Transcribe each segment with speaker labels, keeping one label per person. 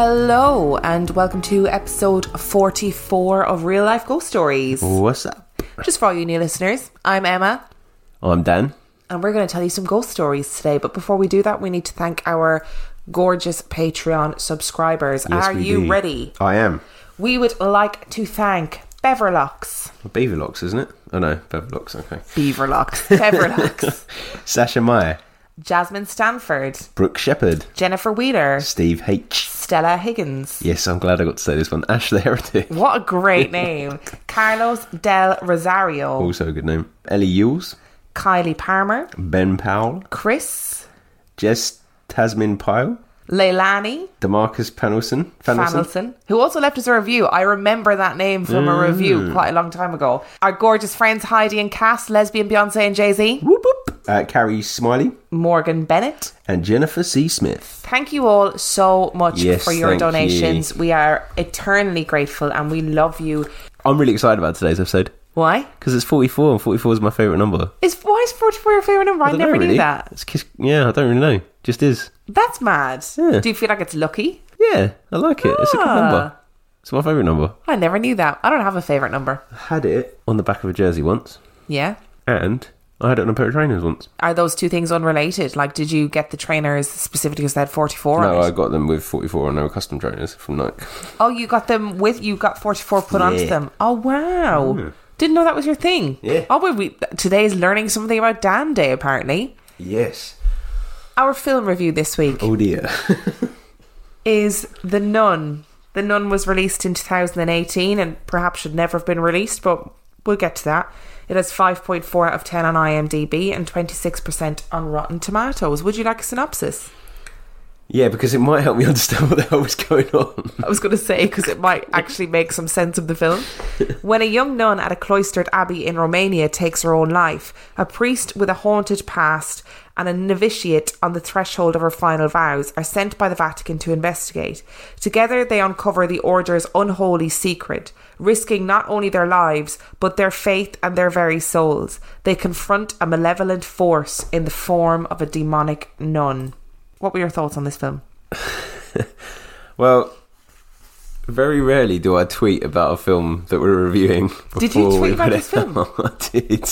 Speaker 1: Hello, and welcome to episode 44 of Real Life Ghost Stories.
Speaker 2: What's up?
Speaker 1: Just for all you new listeners, I'm Emma, oh,
Speaker 2: I'm Dan.
Speaker 1: and we're going to tell you some ghost stories today. But before we do that, we need to thank our gorgeous Patreon subscribers. Are
Speaker 2: we
Speaker 1: you
Speaker 2: do.
Speaker 1: ready?
Speaker 2: I am.
Speaker 1: We would like to thank Beverlocks,
Speaker 2: Beaverlocks, isn't it? Oh no, Beaverlocks, okay.
Speaker 1: Beaverlocks, Beverlocks,
Speaker 2: Sasha Meyer,
Speaker 1: Jasmine Stanford,
Speaker 2: Brooke Shepherd,
Speaker 1: Jennifer Wheeler,
Speaker 2: Steve H.
Speaker 1: Stella Higgins.
Speaker 2: Yes, I'm glad I got to say this one. Ashley Heretic.
Speaker 1: What a great name. Carlos Del Rosario,
Speaker 2: Also a good name. Ellie Yules,
Speaker 1: Kylie Palmer,
Speaker 2: Ben Powell,
Speaker 1: Chris,
Speaker 2: Jess Tasmin Pyle,
Speaker 1: Leilani
Speaker 2: Demarcus Panelson, Fanelson,
Speaker 1: who also left us a review. I remember that name from a
Speaker 2: Mm.
Speaker 1: review quite a long time ago. Our gorgeous friends Heidi and Cass, lesbian Beyonce and Jay Z,
Speaker 2: whoop, whoop. Uh, Carrie Smiley,
Speaker 1: Morgan Bennett.
Speaker 2: and Jennifer C. Smith.
Speaker 1: Thank you all so much
Speaker 2: Yes,
Speaker 1: for your donations. We are eternally grateful and we love you.
Speaker 2: I'm really excited about today's episode
Speaker 1: Why?
Speaker 2: because it's 44 and 44 is my favourite number.
Speaker 1: Is why is 44 your favourite number? I,
Speaker 2: don't
Speaker 1: never
Speaker 2: know,
Speaker 1: knew that.
Speaker 2: It's yeah, I don't really know. Just is.
Speaker 1: That's mad.
Speaker 2: Yeah.
Speaker 1: Do you feel like it's lucky?
Speaker 2: Yeah, I like it. It's a good
Speaker 1: Ah.
Speaker 2: number. It's my favourite number.
Speaker 1: I never knew that. I don't have a favourite number.
Speaker 2: had it on the back of a jersey once,
Speaker 1: Yeah.
Speaker 2: and I had it on a pair of trainers once.
Speaker 1: Are those two things unrelated? Like, did you get the trainers specifically because they had 44 on
Speaker 2: No,
Speaker 1: it?
Speaker 2: I got them with 44 and they were custom trainers from Nike.
Speaker 1: Oh, you got them with you got forty four put onto
Speaker 2: Yeah.
Speaker 1: them. Oh wow! Didn't know that was your thing.
Speaker 2: Yeah.
Speaker 1: Oh, but we today's learning something about Dan Day. Apparently,
Speaker 2: Yes.
Speaker 1: Our film review this week
Speaker 2: Oh dear.
Speaker 1: is The Nun. The Nun was released in 2018 and perhaps should never have been released, but we'll get to that. It has 5.4 out of 10 on IMDb and 26% on Rotten Tomatoes. Would you like a synopsis?
Speaker 2: yeah, because it might help me understand what the hell was going on.
Speaker 1: I was going to say because it might actually make some sense of the film. When a young nun at a cloistered abbey in Romania takes her own life, a priest with a haunted past and a novitiate on the threshold of her final vows are sent by the Vatican to investigate. Together, they uncover the order's unholy secret, risking not only their lives, but their faith and their very souls. They confront a malevolent force in the form of a demonic nun. What were your thoughts on this film?
Speaker 2: Well, very rarely do I tweet about a film that we're reviewing.
Speaker 1: Did you tweet about this film? Oh.
Speaker 2: I did.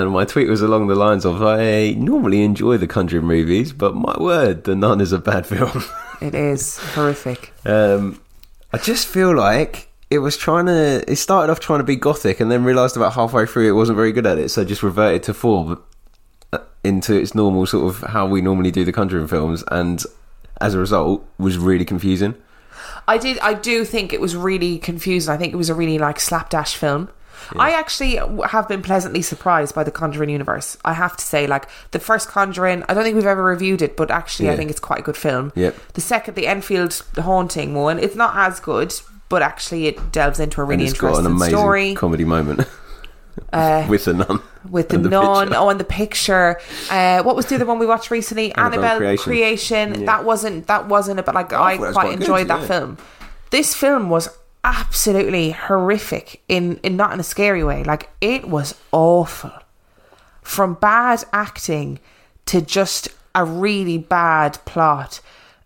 Speaker 2: And my tweet was along the lines of I normally enjoy the Conjuring movies, but my word, The Nun is a bad film.
Speaker 1: It is horrific.
Speaker 2: Um, I just feel like it was trying to. It started off trying to be gothic, and then realised about halfway through it wasn't very good at it, so just reverted to form uh, into its normal sort of how we normally do the Conjuring films, and as a result, was really confusing.
Speaker 1: I did. I do think it was really confusing. I think it was a really like slapdash film. I actually have been pleasantly surprised by the Conjuring universe. I have to say, like the first Conjuring, I don't think we've ever reviewed it, but actually, I think it's quite a good film.
Speaker 2: Yep.
Speaker 1: The second, the Enfield haunting one, it's not as good, but actually, it delves into a really
Speaker 2: and it's got an
Speaker 1: interesting
Speaker 2: amazing
Speaker 1: story
Speaker 2: comedy moment
Speaker 1: Uh,
Speaker 2: with the nun.
Speaker 1: with the,
Speaker 2: and
Speaker 1: nun.
Speaker 2: picture.
Speaker 1: Oh, and the picture. Uh, what was the other one we watched recently?
Speaker 2: Annabelle
Speaker 1: Annabelle,
Speaker 2: Creation.
Speaker 1: Creation. That wasn't. That wasn't. A but like, I
Speaker 2: it was
Speaker 1: quite
Speaker 2: quite good,
Speaker 1: enjoyed that
Speaker 2: yeah.
Speaker 1: film. This film was absolutely horrific in in not in a scary way. Like it was awful. From bad acting to just a really bad plot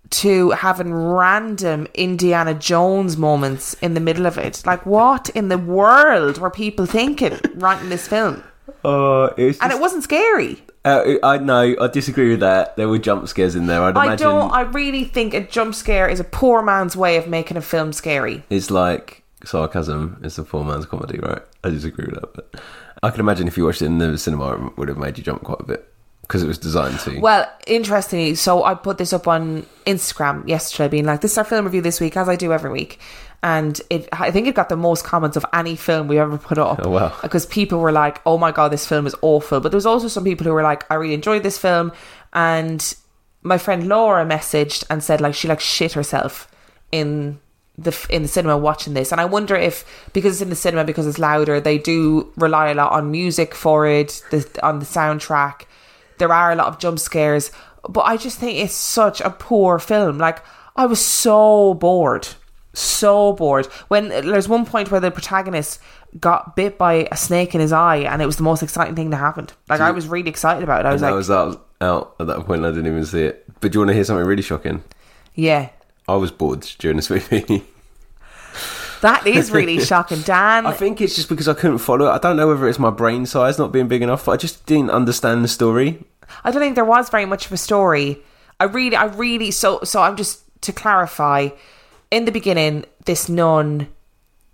Speaker 1: to having random Indiana Jones moments in the middle of it. Like what in the world were people thinking writing this film?
Speaker 2: Oh, it's
Speaker 1: And it wasn't scary.
Speaker 2: uh, I know. I disagree with that. There were jump scares in there. I'd
Speaker 1: I
Speaker 2: imagine
Speaker 1: don't I really think a jump scare is a poor man's way of making a film scary.
Speaker 2: it's like sarcasm. It's a poor man's comedy, right? I disagree with that, but I can imagine if you watched it in the cinema, it would have made you jump quite a bit because it was designed to.
Speaker 1: Well, interestingly, so I put this up on Instagram yesterday, being like, "This is our film review this week," as I do every week, and it I think it got the most comments of any film we ever put up.
Speaker 2: Oh, wow.
Speaker 1: Because people were like, "Oh my god, this film is awful," but there was also some people who were like, "I really enjoyed this film," and my friend Laura messaged and said like she like shit herself in the in the cinema watching this. And I wonder if because it's in the cinema because it's louder they do rely a lot on music for it the, on the soundtrack. There are a lot of jump scares. But I just think it's such a poor film. Like I was so bored so bored when there's one point where the protagonist got bit by a snake in his eye and it was the most exciting thing that happened like I was really excited about it I was like
Speaker 2: that was out, out at that point. I didn't even see it. But do you want to hear something really shocking?
Speaker 1: yeah
Speaker 2: I was bored during this movie.
Speaker 1: That is really shocking, Dan.
Speaker 2: I think it's just because I couldn't follow it. I don't know whether it's my brain size not being big enough, but I just didn't understand the story.
Speaker 1: I don't think there was very much of a story. I really, I really. So, so I'm just to clarify. In the beginning, this nun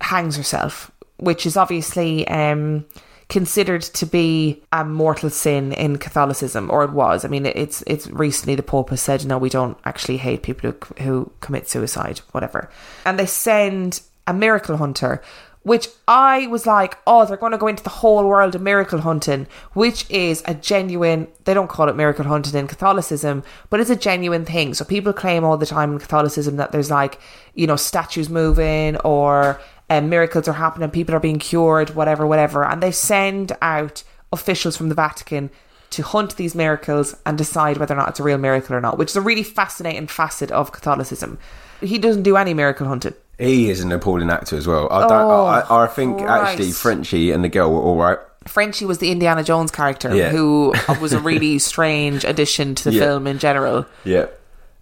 Speaker 1: hangs herself, which is obviously um, considered to be a mortal sin in Catholicism, or it was. I mean, it's it's recently the Pope has said no, we don't actually hate people who who commit suicide, whatever. And they send a miracle hunter. Which I was like, oh, they're going to go into the whole world of miracle hunting, which is a genuine, they don't call it miracle hunting in Catholicism, but it's a genuine thing. So people claim all the time in Catholicism that there's like, you know, statues moving or um, miracles are happening, people are being cured, whatever, whatever. And they send out officials from the Vatican to hunt these miracles and decide whether or not it's a real miracle or not, which is a really fascinating facet of Catholicism. He doesn't do any miracle hunting.
Speaker 2: He is an appalling actor as well. I don't.
Speaker 1: Oh,
Speaker 2: I, I think
Speaker 1: Christ.
Speaker 2: actually Frenchie and the girl were all right.
Speaker 1: Frenchie was the Indiana Jones character,
Speaker 2: Yeah.
Speaker 1: who was a really strange addition to the
Speaker 2: Yeah.
Speaker 1: film in general.
Speaker 2: Yeah.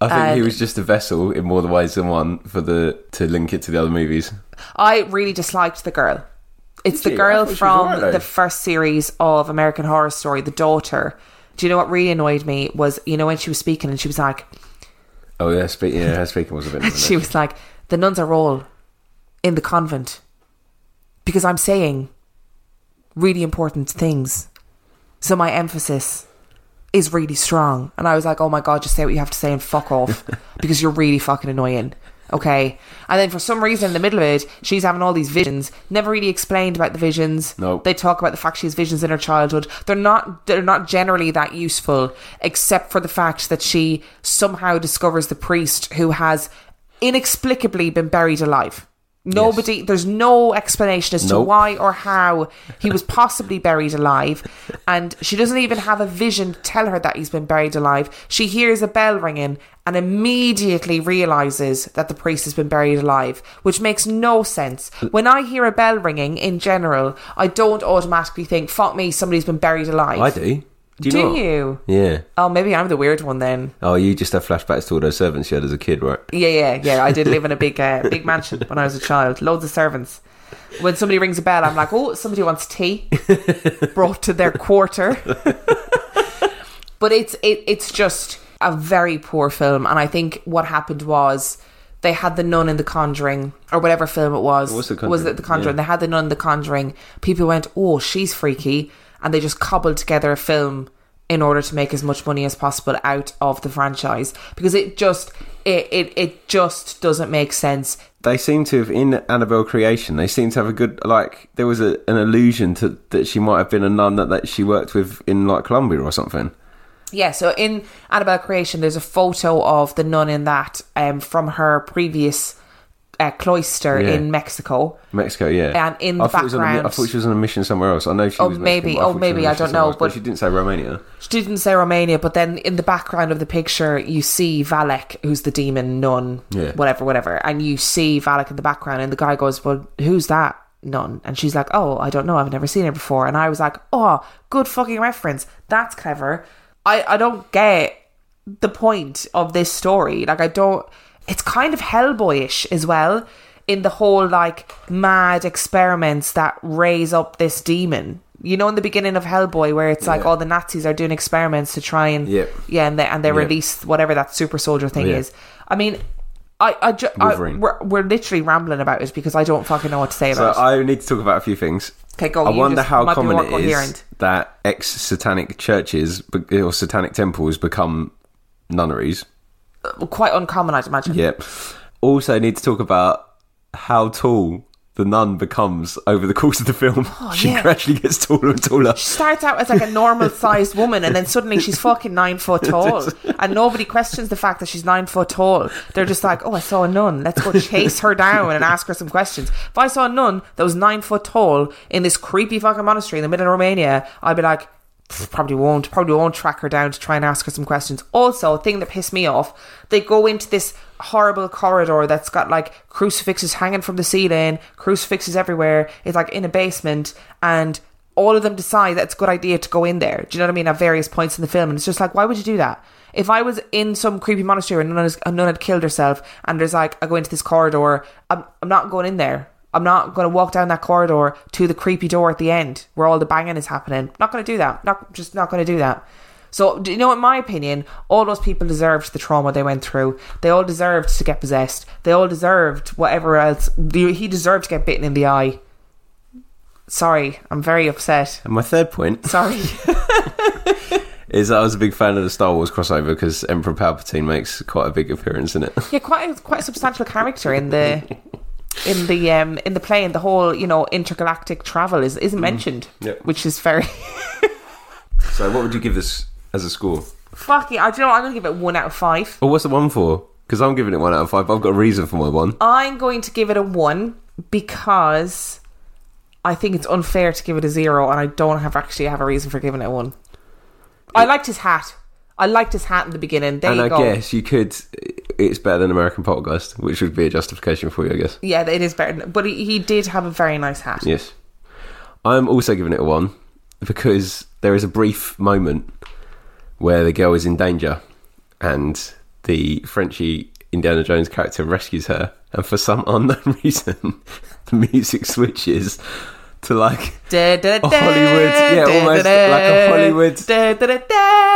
Speaker 2: I think he was um, just a vessel in more ways than one for the to link it to the other movies.
Speaker 1: I really disliked the girl. It's
Speaker 2: Did
Speaker 1: the? Girl
Speaker 2: thought she was
Speaker 1: from
Speaker 2: though.
Speaker 1: the first series of American Horror Story, the daughter. Do you know what really annoyed me was you know when she was speaking and she was like
Speaker 2: Oh yeah, speak, yeah, her speaking was a bit.
Speaker 1: she was like the nuns are all in the convent because I'm saying really important things. So my emphasis is really strong. And I was like, oh my God, just say what you have to say and fuck off because you're really fucking annoying. Okay. And then for some reason in the middle of it, she's having all these visions. Never really explained about the visions.
Speaker 2: Nope.
Speaker 1: They talk about the fact she has visions in her childhood. They're not they're not generally that useful, except for the fact that she somehow discovers the priest who has inexplicably been buried alive. Nobody, there's no explanation as to why or how he was possibly buried alive, and she doesn't even have a vision to tell her that he's been buried alive. She hears a bell ringing and immediately realizes that the priest has been buried alive, which makes no sense. When I hear a bell ringing in general, I don't automatically think, "Fuck me, somebody's been buried alive."
Speaker 2: I do. Do you?
Speaker 1: Do
Speaker 2: not?
Speaker 1: you?
Speaker 2: Yeah.
Speaker 1: Oh, maybe I'm the weird one then.
Speaker 2: Oh, you just have flashbacks to all those servants you had as a kid, right?
Speaker 1: Yeah, yeah, yeah. I did live in a big, uh, big mansion when I was a child. Loads of servants. When somebody rings a bell, I'm like, oh, somebody wants tea brought to their quarter. but it's it, it's just a very poor film, and I think what happened was they had the nun in The Conjuring or whatever film it was.
Speaker 2: Was The
Speaker 1: Was it The Conjuring?
Speaker 2: yeah.
Speaker 1: They had the nun in The Conjuring. People went, oh, she's freaky, and they just cobbled together a film in order to make as much money as possible out of the franchise because it just it it, it just doesn't make sense.
Speaker 2: They seem to have in Annabelle creation. They seem to have a good like. There was a, an allusion to that she might have been a nun that, that she worked with in like Colombia or something.
Speaker 1: Yeah, so in Annabelle Creation, there's a photo of the nun in that um, from her previous uh, cloister
Speaker 2: Yeah.
Speaker 1: in Mexico.
Speaker 2: Mexico, yeah.
Speaker 1: And in
Speaker 2: I
Speaker 1: the
Speaker 2: thought it was on a I
Speaker 1: background-
Speaker 2: thought she was on a mission somewhere else. I know she
Speaker 1: Oh,
Speaker 2: was.
Speaker 1: Maybe.
Speaker 2: but
Speaker 1: Oh, maybe. I don't know,
Speaker 2: else,
Speaker 1: but-
Speaker 2: she didn't say Romania.
Speaker 1: She didn't say Romania, but then in the background of the picture, you see Valak, who's the demon nun,
Speaker 2: Yeah.
Speaker 1: whatever, whatever, and you see Valak in the background, and the guy goes, "Well, who's that nun?" And she's like, "Oh, I don't know. I've never seen her before." And I was like, "Oh, good fucking reference. That's clever." I I don't get the point of this story. Like, I don't. It's kind of Hellboyish as well. In the whole like mad experiments that raise up this demon, you know, in the beginning of Hellboy, where it's like
Speaker 2: Yeah.
Speaker 1: all the Nazis are doing experiments to try and
Speaker 2: Yep.
Speaker 1: yeah, and they and they
Speaker 2: Yep.
Speaker 1: release whatever that super soldier thing is. I mean, I I, ju- I we're we're literally rambling about it because I don't fucking know what to say
Speaker 2: So
Speaker 1: about it.
Speaker 2: I need to talk about a few things.
Speaker 1: Okay, go.
Speaker 2: I wonder how common it is that ex-satanic churches or satanic temples become nunneries.
Speaker 1: Quite uncommon, I'd imagine.
Speaker 2: Yep. Also, need to talk about how tall the nun becomes over the course of the film. Oh, she
Speaker 1: Oh, yeah.
Speaker 2: gradually gets taller and taller.
Speaker 1: She starts out as like a normal sized woman and then suddenly she's fucking nine foot tall. And nobody questions the fact that she's nine foot tall. They're just like, oh, I saw a nun. Let's go chase her down and ask her some questions. If I saw a nun that was nine foot tall in this creepy fucking monastery in the middle of Romania, I'd be like, "Pff, probably won't, probably won't track her down to try and ask her some questions. Also, a thing that pissed me off, they go into this horrible corridor that's got like crucifixes hanging from the ceiling, crucifixes everywhere. It's like in a basement and all of them decide that it's a good idea to go in there. Do you know what I mean? At various points in the film, and it's just like, why would you do that? If I was in some creepy monastery none, has, none had killed herself, and there's like, I go into this corridor, I'm, I'm not going in there. I'm not going to walk down that corridor to the creepy door at the end where all the banging is happening. Not going to do that. Not just not going to do that. So, do you know, in my opinion, all those people deserved the trauma they went through. They all deserved to get possessed. They all deserved whatever else. He deserved to get bitten in the eye. Sorry, I'm very upset.
Speaker 2: And my third point
Speaker 1: Sorry.
Speaker 2: is that I was a big fan of the Star Wars crossover because Emperor Palpatine makes quite a big appearance in it.
Speaker 1: yeah, quite a, quite a substantial character in the in the um in the play and the whole you know intergalactic travel is isn't mentioned,
Speaker 2: Yeah.
Speaker 1: which is very
Speaker 2: So, what would you give this as a score?
Speaker 1: fucking. I don't know. I'm gonna give it one out of five.
Speaker 2: Well, what's the one for? Because I'm giving it one out of five. I've got a reason for my one.
Speaker 1: I'm going to give it a one because I think it's unfair to give it a zero, and I don't have actually have a reason for giving it a one. I liked his hat. I liked his hat in the beginning. There
Speaker 2: and I
Speaker 1: go.
Speaker 2: guess you could. It's better than American Poltergeist, which would be a justification for you, I guess.
Speaker 1: Yeah, it is better. But he, he did have a very nice hat.
Speaker 2: Yes. I'm also giving it a one because there is a brief moment where the girl is in danger and the Frenchy Indiana Jones character rescues her, and for some unknown reason, the music switches to like
Speaker 1: Da, da, da,
Speaker 2: Hollywood, yeah, almost like a Hollywood-
Speaker 1: Da, da, da, da.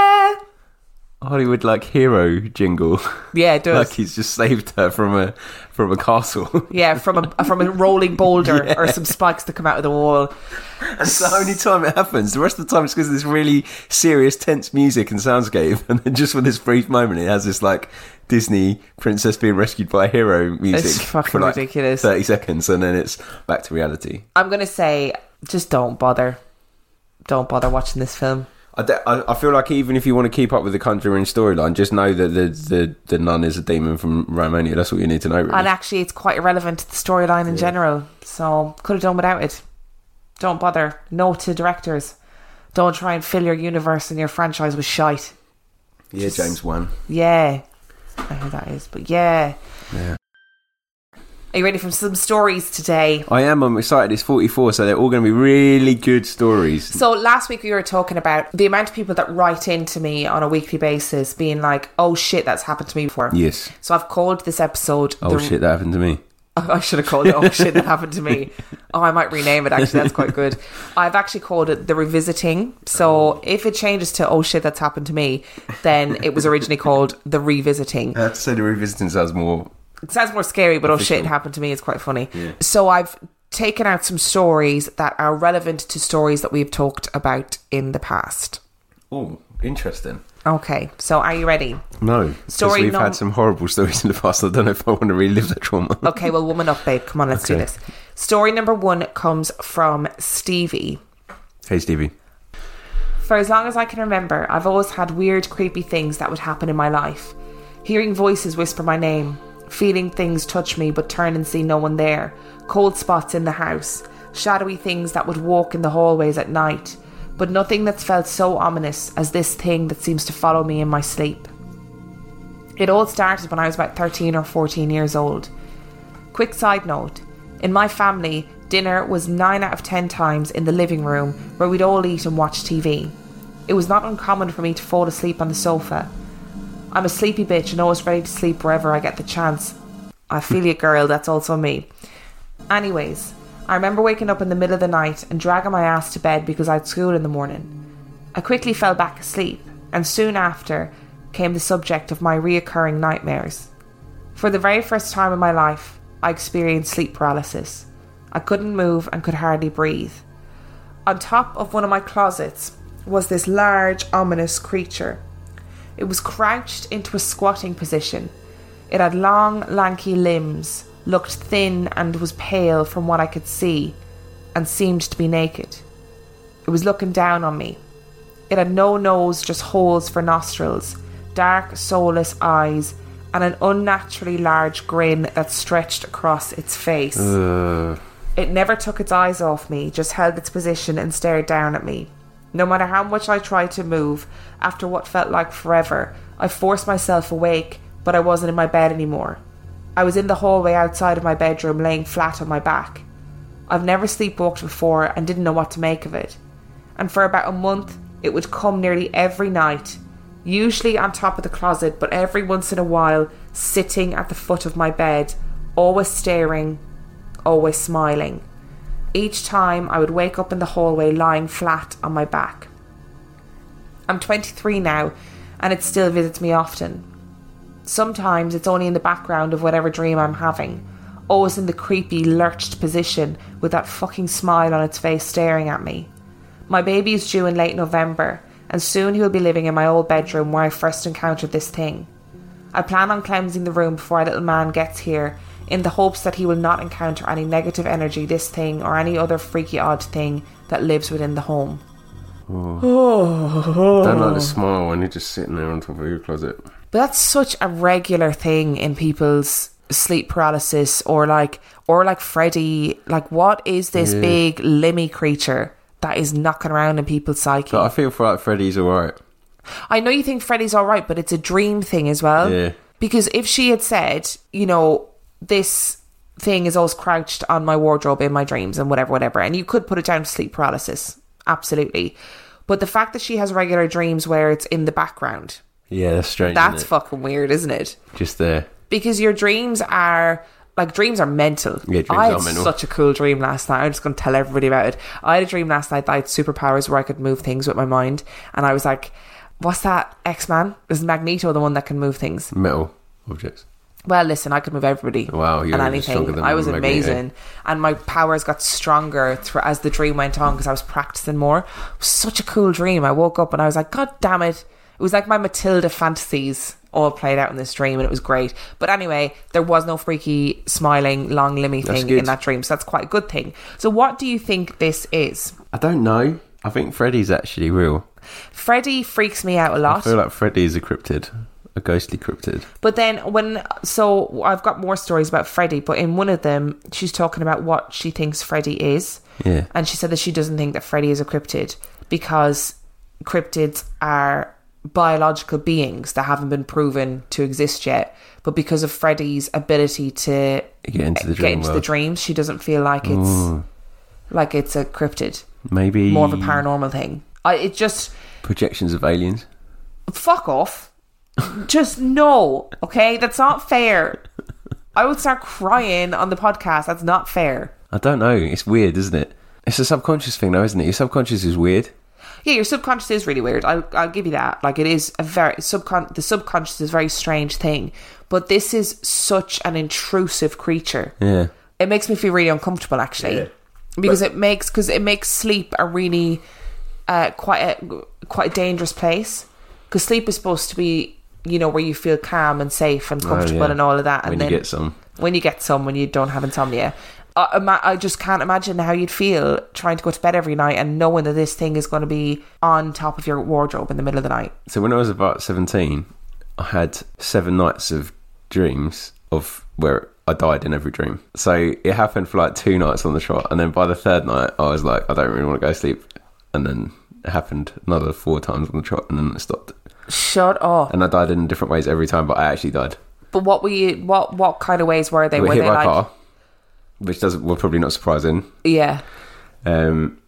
Speaker 2: Hollywood like hero jingle,
Speaker 1: Yeah, it does.
Speaker 2: like he's just saved her from a from a castle.
Speaker 1: yeah, from a from a rolling boulder or some spikes that come out of the wall.
Speaker 2: That's the only time it happens. The rest of the time, it's because of this really serious, tense music and soundscape, and then just for this brief moment, it has this like Disney princess being rescued by a hero music
Speaker 1: It's fucking
Speaker 2: for like
Speaker 1: ridiculous.
Speaker 2: thirty seconds, and then it's back to reality.
Speaker 1: I'm gonna say, just don't bother. Don't bother watching this film.
Speaker 2: I, de- I, I feel like even if you want to keep up with the Conjuring storyline, just know that the, the the nun is a demon from Romania. That's what you need to know. Really.
Speaker 1: And actually, it's quite irrelevant to the storyline in general. So could have done without it. Don't bother. No to directors. Don't try and fill your universe and your franchise with shite.
Speaker 2: yeah, James Wan.
Speaker 1: Yeah, I know who that is, but yeah.
Speaker 2: Yeah.
Speaker 1: Are you ready for some stories today?
Speaker 2: I am. I'm excited. It's 44, so they're all going to be really good stories.
Speaker 1: So last week we were talking about the amount of people that write into me on a weekly basis, being like, "Oh shit, that's happened to me before."
Speaker 2: Yes.
Speaker 1: So I've called this episode.
Speaker 2: Oh
Speaker 1: the-
Speaker 2: shit, that happened to me.
Speaker 1: I should have called it. Oh shit, that happened to me. Oh, I might rename it. Actually, that's quite good. I've actually called it the revisiting. So oh. if it changes to oh shit, that's happened to me, then it was originally called the revisiting.
Speaker 2: I have to say the revisiting sounds more.
Speaker 1: It sounds more scary, but oh shit, it happened to me. It's quite funny. So I've taken out some stories that are relevant to stories that we've talked about in the past.
Speaker 2: Oh, interesting.
Speaker 1: Okay, so are you ready?
Speaker 2: No, because
Speaker 1: Story
Speaker 2: we've
Speaker 1: num-
Speaker 2: had some horrible stories in the past. I don't know if I want to relive that trauma.
Speaker 1: Okay, well, woman up, babe. Come on, let's do this. Story number one comes from Stevie.
Speaker 2: Hey, Stevie.
Speaker 1: For as long as I can remember, I've always had weird, creepy things that would happen in my life. Hearing voices whisper my name, feeling things touch me but turn and see no one there, cold spots in the house, shadowy things that would walk in the hallways at night, but nothing that's felt so ominous as this thing that seems to follow me in my sleep. It all started when I was about 13 or 14 years old. Quick side note in my family, dinner was 9 out of 10 times in the living room where we'd all eat and watch TV. It was not uncommon for me to fall asleep on the sofa. I'm a sleepy bitch and always ready to sleep wherever I get the chance. I feel you, girl, that's also me. Anyways, I remember waking up in the middle of the night and dragging my ass to bed because I had school in the morning. I quickly fell back asleep, and soon after came the subject of my reoccurring nightmares. For the very first time in my life, I experienced sleep paralysis. I couldn't move and could hardly breathe. On top of one of my closets was this large, ominous creature. It was crouched into a squatting position. It had long, lanky limbs, looked thin and was pale from what I could see, and seemed to be naked. It was looking down on me. It had no nose, just holes for nostrils, dark, soulless eyes, and an unnaturally large grin that stretched across its face.
Speaker 2: Uh,
Speaker 1: It never took its eyes off me, just held its position and stared down at me. No matter how much I tried to move, after what felt like forever, I forced myself awake, but I wasn't in my bed anymore. I was in the hallway outside of my bedroom, laying flat on my back. I've never sleepwalked before and didn't know what to make of it. and for about a month it would come nearly every night, usually on top of the closet, but every once in a while sitting at the foot of my bed, always staring, always smiling. Each time I would wake up in the hallway lying flat on my back. I'm 23 now, and it still visits me often. Sometimes it's only in the background of whatever dream I'm having, always in the creepy, lurched position with that fucking smile on its face staring at me. My baby is due in late November, and soon he will be living in my old bedroom where I first encountered this thing. I plan on cleansing the room before our little man gets here, in the hopes that he will not encounter any negative energy, this thing, or any other freaky odd thing that lives within the home. Oh.
Speaker 2: Don't like the smile when you're just sitting there on top of your closet.
Speaker 1: But that's such a regular thing in people's sleep paralysis or like or like Freddy. Like what is this
Speaker 2: Yeah.
Speaker 1: big limmy creature that is knocking around in people's psyche?
Speaker 2: But I feel for like Freddy's alright.
Speaker 1: I know you think Freddy's alright, but it's a dream thing as well.
Speaker 2: Yeah.
Speaker 1: Because if she had said, you know, this thing is always crouched on my wardrobe in my dreams and whatever, whatever, and you could put it down to sleep paralysis. Absolutely. But the fact that she has regular dreams where it's in the background,
Speaker 2: Yeah, that's strange.
Speaker 1: that's fucking weird, isn't it?
Speaker 2: just there.
Speaker 1: because your dreams are like dreams are mental.
Speaker 2: Yeah, dreams
Speaker 1: I had
Speaker 2: are mental.
Speaker 1: such a cool dream last night. I'm just going to tell everybody about it. I had a dream last night that I had superpowers where I could move things with my mind, and I was like, "What's that? X Man? Is Magneto the one that can move things?"
Speaker 2: Metal objects.
Speaker 1: Well, listen, I could move everybody
Speaker 2: Wow, you're
Speaker 1: and anything. I was
Speaker 2: Magneto. Eh?
Speaker 1: amazing, and my powers got stronger through, as the dream went on because I was practicing more. It was such a cool dream. I woke up and I was like, "God damn it!" It was like my Matilda fantasies all played out in this dream, and it was great. But anyway, there was no freaky, smiling, long limmy thing in that dream, so that's quite a good thing. So, what do you think this is?
Speaker 2: I don't know. I think Freddy's actually real.
Speaker 1: Freddy freaks me out a lot.
Speaker 2: I feel like Freddy is a cryptid, a ghostly cryptid.
Speaker 1: But then when so I've got more stories about Freddy, but in one of them she's talking about what she thinks Freddy is.
Speaker 2: Yeah.
Speaker 1: And she said that she doesn't think that Freddy is a cryptid because cryptids are biological beings that haven't been proven to exist yet. But because of Freddy's ability to
Speaker 2: Get into the
Speaker 1: get into the dreams, she doesn't feel like it's mm. like it's a cryptid.
Speaker 2: Maybe
Speaker 1: More of a paranormal thing. I it just
Speaker 2: projections of aliens.
Speaker 1: fuck off. Just no, okay? That's not fair. I would start crying on the podcast. That's not fair.
Speaker 2: I don't know. It's weird, isn't it? It's a subconscious thing, though, isn't it? Your subconscious is weird.
Speaker 1: Yeah, your subconscious is really weird. I'll, I'll give you that. Like it is a very subcon. The subconscious is a very strange thing, but this is such an intrusive creature.
Speaker 2: Yeah.
Speaker 1: It makes me feel really uncomfortable, actually,
Speaker 2: Yeah.
Speaker 1: because it makes because it makes sleep a really uh, quite a quite a dangerous place. Because sleep is supposed to be, you know, where you feel calm and safe and oh, comfortable
Speaker 2: Oh, yeah.
Speaker 1: and all of that. And
Speaker 2: When
Speaker 1: then
Speaker 2: you get some.
Speaker 1: when you get some when you don't have insomnia. I, I just can't imagine how you'd feel trying to go to bed every night and knowing that this thing is going to be on top of your wardrobe in the middle of the night.
Speaker 2: So when I was about 17, I had seven nights of dreams of where I died in every dream. So it happened for like two nights on the trot. And then by the third night, I was like, I don't really want to go to sleep. And then it happened another four times on the trot and then it stopped.
Speaker 1: Shut up.
Speaker 2: And I died in different ways every time, but I actually died.
Speaker 1: But what were you? What what kind of ways were they?
Speaker 2: Got
Speaker 1: were
Speaker 2: hit
Speaker 1: they
Speaker 2: by
Speaker 1: like?
Speaker 2: a car, which doesn't, well, probably not surprising.
Speaker 1: Yeah.
Speaker 2: Um,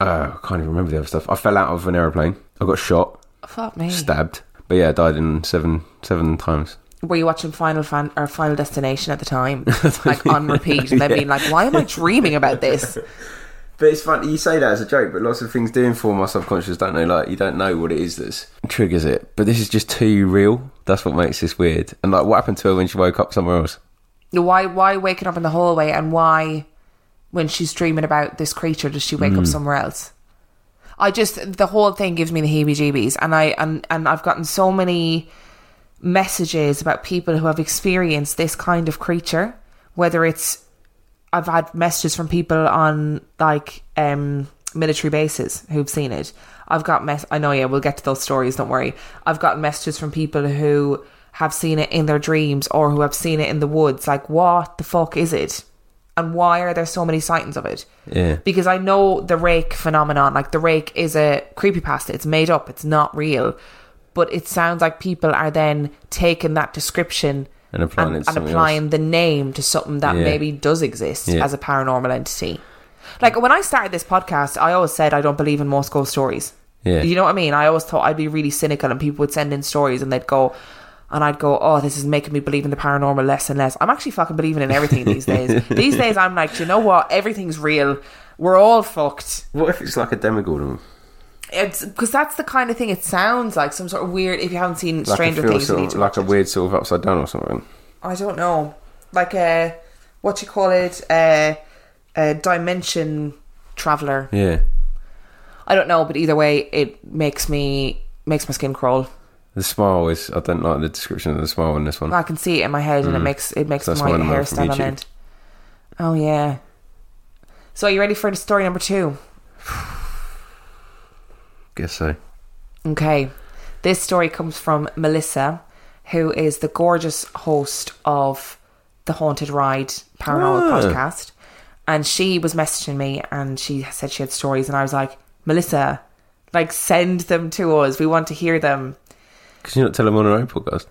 Speaker 2: uh, I can't even remember the other stuff. I fell out of an aeroplane. I got shot,
Speaker 1: Fuck me.
Speaker 2: stabbed. But yeah, I died in seven seven times.
Speaker 1: Were you watching Final Fan or Final Destination at the time, like on repeat, and then being like, "Why am I dreaming about this?"
Speaker 2: But it's funny you say that as a joke, but lots of things do inform our subconscious, don't they? Like you don't know what it is that triggers it, but this is just too real. That's what makes this weird. And like, what happened to her when she woke up somewhere else?
Speaker 1: Why why waking up in the hallway and why when she's dreaming about this creature does she wake up hmm. somewhere else? I just the whole thing gives me the heebie jeebies and I and, and I've gotten so many messages about people who have experienced this kind of creature, whether it's I've had messages from people on like um military bases who've seen it. I've got mess I know yeah, we'll get to those stories, don't worry. I've gotten messages from people who have seen it in their dreams or who have seen it in the woods. Like, what the fuck is it? And why are there so many sightings of it?
Speaker 2: Yeah,
Speaker 1: Because I know the rake phenomenon, like the rake is a creepypasta, it's made up, it's not real. But it sounds like people are then taking that description
Speaker 2: and applying
Speaker 1: and, and applying
Speaker 2: else.
Speaker 1: the name to something that
Speaker 2: Yeah.
Speaker 1: maybe does exist
Speaker 2: Yeah.
Speaker 1: as a paranormal entity. Like when I started this podcast, I always said I don't believe in most ghost stories.
Speaker 2: Yeah.
Speaker 1: You know what I mean? I always thought I'd be really cynical and people would send in stories and they'd go, and I'd go, oh, this is making me believe in the paranormal less and less. I'm actually fucking believing in everything these days. these days, I'm like, you know what? Everything's real. We're all fucked.
Speaker 2: What if it's like a demigod?
Speaker 1: It's because that's the kind of thing it sounds like. Some sort of weird. If you haven't seen
Speaker 2: Like
Speaker 1: Stranger Things, you
Speaker 2: sort of,
Speaker 1: to
Speaker 2: like a weird sort of upside down or something.
Speaker 1: I don't know, like a what you call it, a, a dimension traveler.
Speaker 2: Yeah.
Speaker 1: I don't know, but either way, it makes me makes my skin crawl.
Speaker 2: The smile is. I don't like the description of the smile in this one.
Speaker 1: I can see it in my head, and it makes it makes
Speaker 2: Mm. That's
Speaker 1: my hair stand on end. Oh yeah. So are you ready for the story number two?
Speaker 2: Guess so.
Speaker 1: Okay. This story comes from Melissa, who is the gorgeous host of the Haunted Ride Paranormal
Speaker 2: Ah.
Speaker 1: podcast. And she was messaging me and she said she had stories. And I was like, Melissa, like, send them to us. We want to hear them.
Speaker 2: Could you not tell them on her own podcast?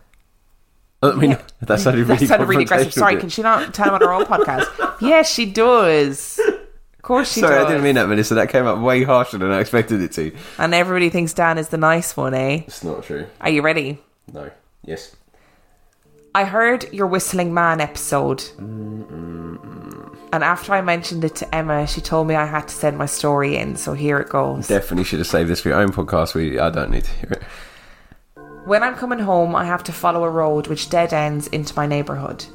Speaker 2: I mean,
Speaker 1: Yeah.
Speaker 2: that sounded really,
Speaker 1: that sounded really aggressive. Sorry, can she not tell them on her own podcast? Yes, she does. Of course she
Speaker 2: Sorry,
Speaker 1: does.
Speaker 2: I didn't mean that, Melissa. That came up way harsher than I expected it to.
Speaker 1: And everybody thinks Dan is the nice one, eh?
Speaker 2: It's not true.
Speaker 1: Are you ready?
Speaker 2: No. Yes.
Speaker 1: I heard your Whistling Man episode. And after I mentioned it to Emma, she told me I had to send my story in, so here it goes.
Speaker 2: Definitely should have saved this for your own podcast. We, I don't need to hear it.
Speaker 1: When I'm coming home, I have to follow a road which dead ends into my neighbourhood.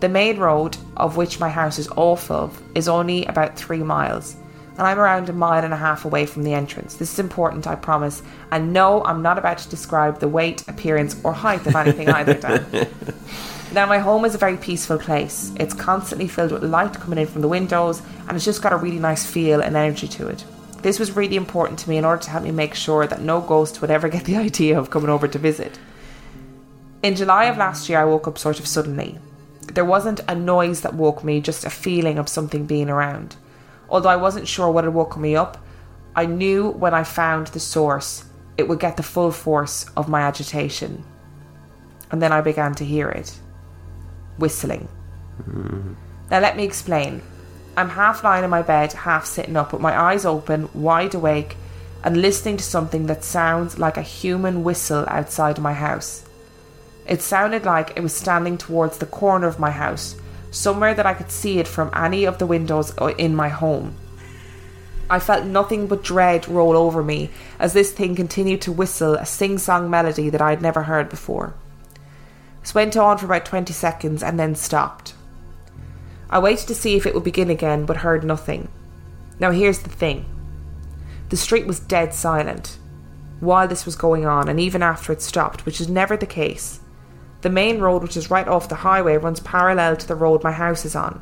Speaker 1: The main road, of which my house is off of, is only about three miles, and I'm around a mile and a half away from the entrance. This is important, I promise, and no, I'm not about to describe the weight, appearance, or height of anything either, Dan. Now, my home is a very peaceful place. It's constantly filled with light coming in from the windows, and it's just got a really nice feel and energy to it. This was really important to me in order to help me make sure that no ghost would ever get the idea of coming over to visit. In July of last year, I woke up sort of suddenly. There wasn't a noise that woke me, just a feeling of something being around. Although I wasn't sure what had woken me up, I knew when I found the source, it would get the full force of my agitation. And then I began to hear it whistling. Mm. Now, let me explain. I'm half lying in my bed, half sitting up, with my eyes open, wide awake, and listening to something that sounds like a human whistle outside my house. It sounded like it was standing towards the corner of my house, somewhere that I could see it from any of the windows in my home. I felt nothing but dread roll over me as this thing continued to whistle a sing song melody that I had never heard before. This went on for about 20 seconds and then stopped. I waited to see if it would begin again, but heard nothing. Now, here's the thing the street was dead silent while this was going on, and even after it stopped, which is never the case. The main road, which is right off the highway, runs parallel to the road my house is on.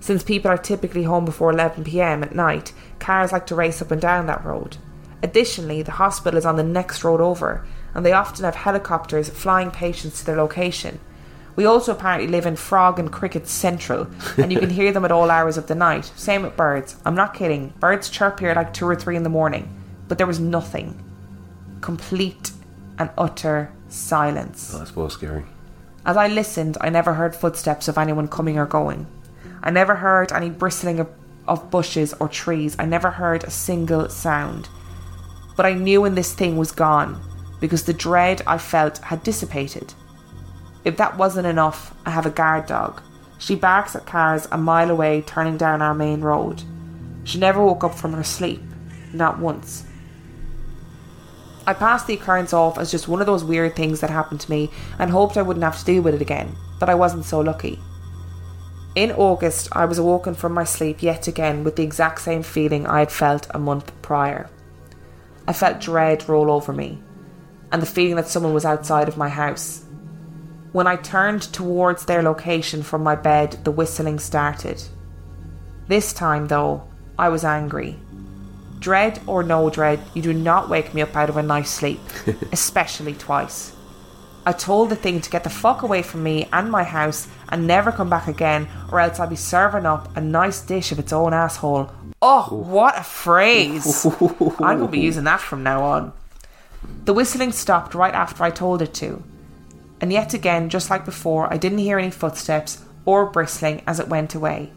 Speaker 1: Since people are typically home before 11 pm at night, cars like to race up and down that road. Additionally, the hospital is on the next road over, and they often have helicopters flying patients to their location. We also apparently live in Frog and Cricket Central, and you can hear them at all hours of the night. Same with birds. I'm not kidding. Birds chirp here at like 2 or 3 in the morning, but there was nothing. Complete and utter silence.
Speaker 2: Oh, that's well scary.
Speaker 1: As I listened, I never heard footsteps of anyone coming or going. I never heard any bristling of, of bushes or trees. I never heard a single sound. But I knew when this thing was gone because the dread I felt had dissipated. If that wasn't enough, I have a guard dog. She barks at cars a mile away turning down our main road. She never woke up from her sleep, not once. I passed the occurrence off as just one of those weird things that happened to me and hoped I wouldn't have to deal with it again, but I wasn't so lucky. In August, I was awoken from my sleep yet again with the exact same feeling I had felt a month prior. I felt dread roll over me, and the feeling that someone was outside of my house. When I turned towards their location from my bed, the whistling started. This time, though, I was angry. Dread or no dread, you do not wake me up out of a nice sleep, especially twice. I told the thing to get the fuck away from me and my house and never come back again, or else I'll be serving up a nice dish of its own asshole. Oh, what a phrase! I'm to be using that from now on. The whistling stopped right after I told it to. And yet again, just like before, I didn't hear any footsteps or bristling as it went away.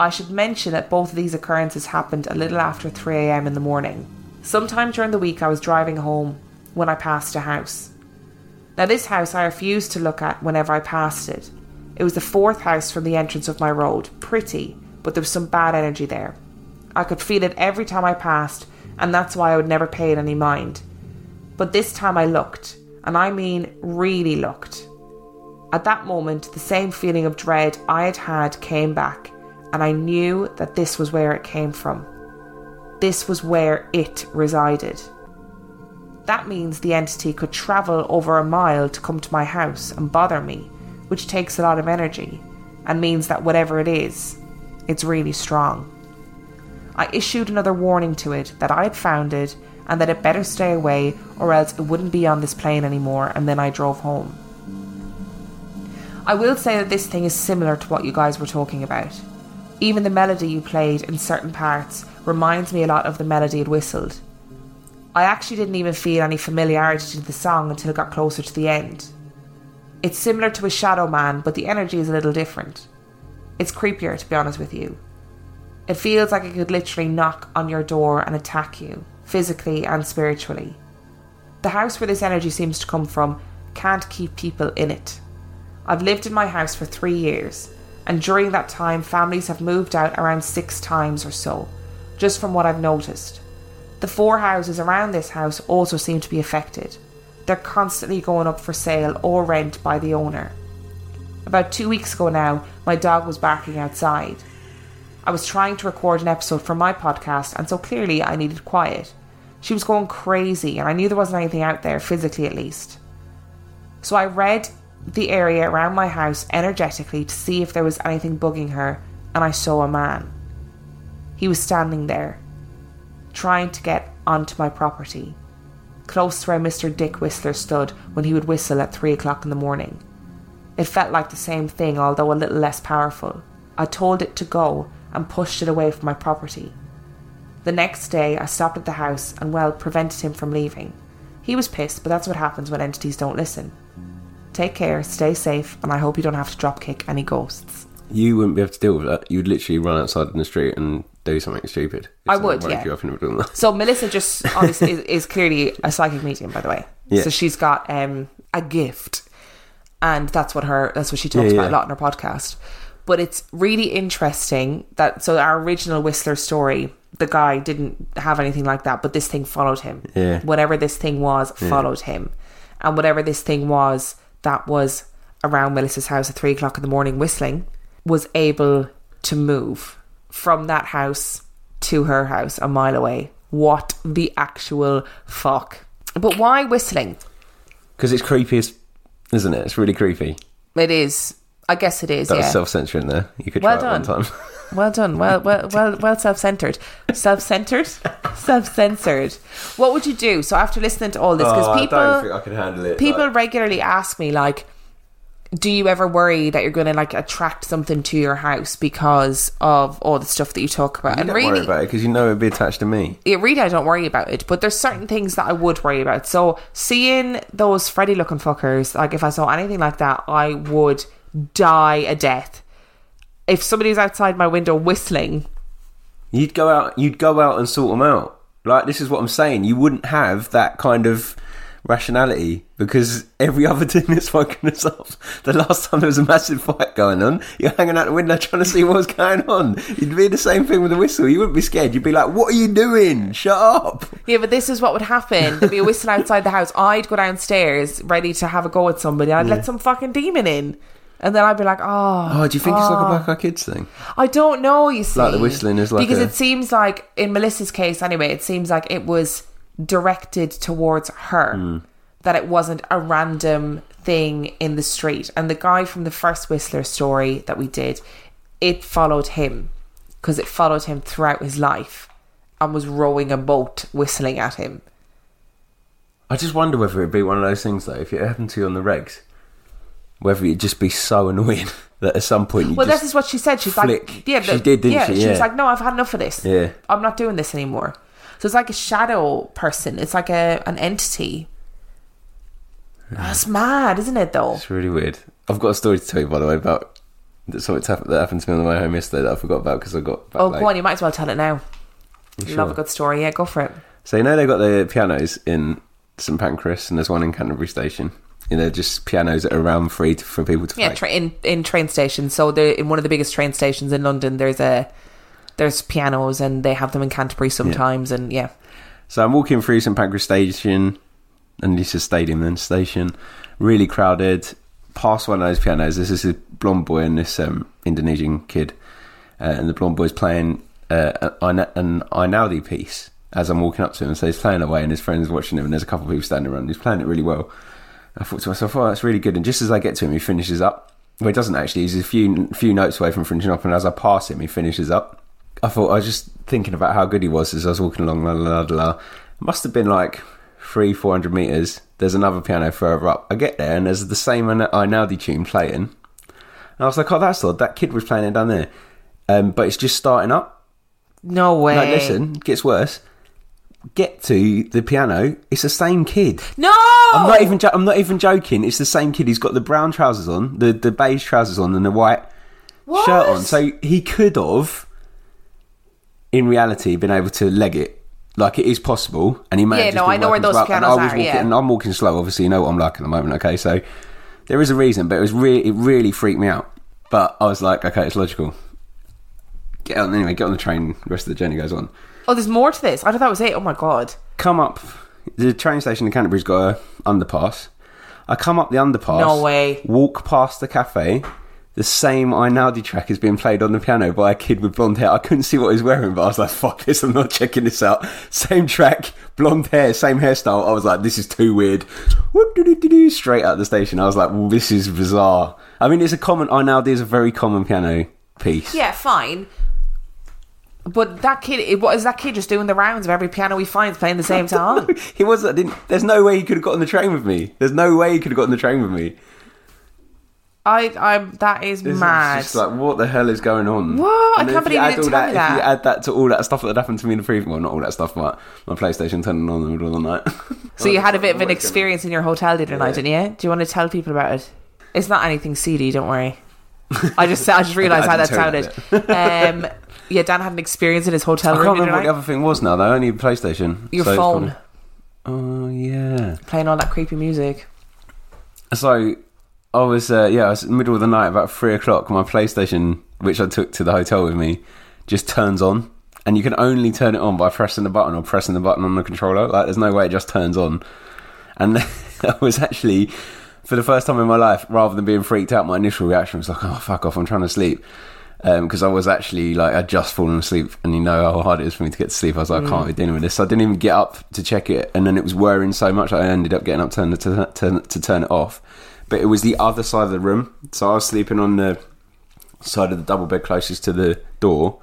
Speaker 1: I should mention that both of these occurrences happened a little after 3am in the morning. Sometime during the week, I was driving home when I passed a house. Now, this house I refused to look at whenever I passed it. It was the fourth house from the entrance of my road. Pretty, but there was some bad energy there. I could feel it every time I passed, and that's why I would never pay it any mind. But this time I looked, and I mean really looked. At that moment, the same feeling of dread I had had came back, and I knew that this was where it came from. This was where it resided. That means the entity could travel over a mile to come to my house and bother me, which takes a lot of energy, and means that whatever it is, it's really strong. I issued another warning to it that I had found it and that it better stay away or else it wouldn't be on this plane anymore, and then I drove home. I will say that this thing is similar to what you guys were talking about. Even the melody you played in certain parts reminds me a lot of the melody it whistled. I actually didn't even feel any familiarity to the song until it got closer to the end. It's similar to a Shadow Man, but the energy is a little different. It's creepier, to be honest with you. It feels like it could literally knock on your door and attack you, physically and spiritually. The house where this energy seems to come from can't keep people in it. I've lived in my house for three years, and during that time, families have moved out around six times or so, just from what I've noticed. The four houses around this house also seem to be affected. They're constantly going up for sale or rent by the owner. About two weeks ago now, my dog was barking outside. I was trying to record an episode for my podcast, and so clearly I needed quiet. She was going crazy, and I knew there wasn't anything out there, physically at least. So I read the area around my house energetically to see if there was anything bugging her, and I saw a man. He was standing there, trying to get onto my property, close to where Mr. Dick Whistler stood when he would whistle at three o'clock in the morning. It felt like the same thing, although a little less powerful. I told it to go and pushed it away from my property. The next day, I stopped at the house and, well, prevented him from leaving. He was pissed, but that's what happens when entities don't listen. Take care, stay safe, and I hope you don't have to drop kick any ghosts.
Speaker 2: You wouldn't be able to deal with that. You'd literally run outside in the street and do something stupid.
Speaker 1: I would, yeah.
Speaker 2: You up in the middle of.
Speaker 1: So Melissa just honestly is, is clearly a psychic medium, by the way.
Speaker 2: Yeah.
Speaker 1: So she's got um, a gift, and that's what her that's what she talks
Speaker 2: Yeah,
Speaker 1: about a lot in her podcast. But it's really interesting that so our original Whistler story, the guy didn't have anything like that, but this thing followed him.
Speaker 2: Yeah.
Speaker 1: Whatever this thing was followed him, and whatever this thing was that was around Melissa's house at three o'clock in the morning whistling was able to move from that house to her house a mile away. What the actual fuck? But why whistling?
Speaker 2: Because it's creepy, isn't it? It's really creepy.
Speaker 1: It is. I guess it is.
Speaker 2: That
Speaker 1: yeah.
Speaker 2: was self-censoring there. You could
Speaker 1: Well
Speaker 2: try it one time.
Speaker 1: Well done. Well, well, well, well self-centered. Self-centered. Self-censored. What would you do? So after listening to all this, because
Speaker 2: Oh, I
Speaker 1: people,
Speaker 2: think I could handle it.
Speaker 1: people
Speaker 2: like-
Speaker 1: regularly ask me like, do you ever worry that you're going to like attract something to your house because of all the stuff that you talk about?
Speaker 2: you
Speaker 1: and
Speaker 2: don't
Speaker 1: really,
Speaker 2: worry about it because you know it'd be attached to me.
Speaker 1: it really I don't worry about it, but there's certain things that I would worry about. So seeing those Freddy looking fuckers, like if I saw anything like that, I would die a death. If somebody's outside my window whistling,
Speaker 2: You'd go out. You'd go out and sort them out. Like this is what I'm saying. You wouldn't have that kind of rationality because every other thing that's fucking us up. The last time there was a massive fight going on, you're hanging out the window trying to see what's going on. You'd be the same thing with a whistle. You wouldn't be scared. You'd be like, "What are you doing? Shut up!"
Speaker 1: yeah, but this is what would happen. There'd be a whistle outside the house. I'd go downstairs ready to have a go at somebody. I'd let some fucking demon in. And then I'd be like, oh,
Speaker 2: Oh, do you think it's like a Black Eyed Kids thing?
Speaker 1: I don't know. You see,
Speaker 2: Like the whistling is like
Speaker 1: because
Speaker 2: a-
Speaker 1: it seems like in Melissa's case, anyway, it seems like it was directed towards her.
Speaker 2: Hmm.
Speaker 1: That it wasn't a random thing in the street. And the guy from the first Whistler story that we did, it followed him because it followed him throughout his life and was rowing a boat, whistling at him.
Speaker 2: I just wonder whether it'd be one of those things though. If it happened to you on the regs, whether it'd just be so annoying that at some point
Speaker 1: Well,
Speaker 2: just
Speaker 1: this is what she said. She's
Speaker 2: flick.
Speaker 1: like, yeah,
Speaker 2: She
Speaker 1: the-
Speaker 2: did, didn't
Speaker 1: yeah,
Speaker 2: she?
Speaker 1: was
Speaker 2: Yeah.
Speaker 1: like, no, I've had enough of this.
Speaker 2: Yeah.
Speaker 1: I'm not doing this anymore. So it's like a shadow person. It's like a an entity. That's mad, isn't it? Though.
Speaker 2: It's really weird. I've got a story to tell you, by the way, about something that happened- to me on the way home yesterday that I forgot about because I got back
Speaker 1: Oh,
Speaker 2: late.
Speaker 1: go on, you might as well tell it now.
Speaker 2: You
Speaker 1: Love a good story. Yeah, go for it.
Speaker 2: So you know they've got the pianos in St Pancras and there's one in Canterbury Station. You know, just pianos that are around free to, for people to
Speaker 1: Yeah,
Speaker 2: play.
Speaker 1: tra- in in train stations. So in one of the biggest train stations in London. There's a there's pianos, and they have them in Canterbury sometimes. And yeah,
Speaker 2: So I'm walking through St Pancras Station, and this is stadium then station, really crowded. Past one of those pianos, this is a blonde boy and this um, Indonesian kid, uh, and the blonde boy's playing uh, an, an piece as I'm walking up to him. So he's playing away, and his friends watching him, and there's a couple of people standing around. He's playing it really well. I thought to myself, "Oh, that's really good." And just as I get to him, he finishes up. Well, he doesn't actually. He's a few few notes away from finishing up, and as I pass him, he finishes up. I thought I was just thinking about how good he was as I was walking along. La, la, la, la. It must have been like three, four hundred meters. There's another piano further up. I get there and there's the same Einaudi tune playing. And I was like, oh, that's odd. That kid was playing it down there, um, but it's just starting up.
Speaker 1: no way.
Speaker 2: No, listen, it gets worse. Get to the piano. It's the same kid.
Speaker 1: No,
Speaker 2: I'm not even. Jo- I'm not even joking. It's the same kid. He's got the brown trousers on, the the beige trousers on, and the white
Speaker 1: What?
Speaker 2: shirt on. So he could have, in reality, been able to leg it. Like it is possible, and he may.
Speaker 1: Yeah,
Speaker 2: have
Speaker 1: no, I know where those
Speaker 2: well, and
Speaker 1: pianos
Speaker 2: I was
Speaker 1: are,
Speaker 2: walking,
Speaker 1: yeah.
Speaker 2: and I'm walking slow. Obviously, you know what I'm like at the moment. Okay, so there is a reason, but it was really, it really freaked me out. But I was like, okay, it's logical. Get on anyway. Get on the train. The rest of the journey goes on.
Speaker 1: Oh, there's more to this. I thought that was it. Oh my god.
Speaker 2: Come up. The train station in Canterbury's got a underpass. I come up the underpass.
Speaker 1: No way.
Speaker 2: Walk past the cafe. The same Einaudi track is being played on the piano by a kid with blonde hair. I couldn't see what he was wearing, but I was like, "Fuck this! I'm not checking this out." Same track, blonde hair, same hairstyle. I was like, "This is too weird." Straight out the station, I was like, well, "This is bizarre." I mean, it's a common Einaudi is a very common piano piece.
Speaker 1: Yeah, fine. But that kid, what is that kid just doing the rounds of every piano he finds playing the same song?
Speaker 2: he was. I didn't. There's no way he could have got on the train with me. There's no way he could have got on the train with me.
Speaker 1: I, I'm. That is
Speaker 2: It's
Speaker 1: mad.
Speaker 2: just like, what the hell is going on?
Speaker 1: What? I can't
Speaker 2: if
Speaker 1: believe you
Speaker 2: add
Speaker 1: didn't
Speaker 2: all
Speaker 1: tell me
Speaker 2: If
Speaker 1: that.
Speaker 2: you add that to all that stuff that happened to me in the previous, well, not all that stuff, but my PlayStation turning on in the middle of the night.
Speaker 1: so you had a bit of an experience in your hotel the other night, didn't you? Do you want to tell people about it? It's not anything seedy. Don't worry. I just I just realised
Speaker 2: I
Speaker 1: how that
Speaker 2: didn't
Speaker 1: sounded. um, yeah, Dan had an experience in his hotel
Speaker 2: I
Speaker 1: room
Speaker 2: can't remember what the other thing was now, though. Only PlayStation.
Speaker 1: Your
Speaker 2: So
Speaker 1: phone
Speaker 2: probably- Oh, yeah.
Speaker 1: playing all that creepy music.
Speaker 2: So I was, uh, yeah, I was in the middle of the night, about three o'clock. My PlayStation, which I took to the hotel with me, just turns on. And you can only turn it on by pressing the button or pressing the button on the controller. Like, there's no way it just turns on. And I was actually, for the first time in my life, rather than being freaked out, my initial reaction was like, oh, fuck off, I'm trying to sleep. Um, because I was actually like, I'd just fallen asleep, and you know how hard it is for me to get to sleep. I was like, I can't be mm. dealing with this. So I didn't even get up to check it, and then it was whirring so much I ended up getting up to, to, to, to turn it off. But it was the other side of the room, so I was sleeping on the side of the double bed closest to the door,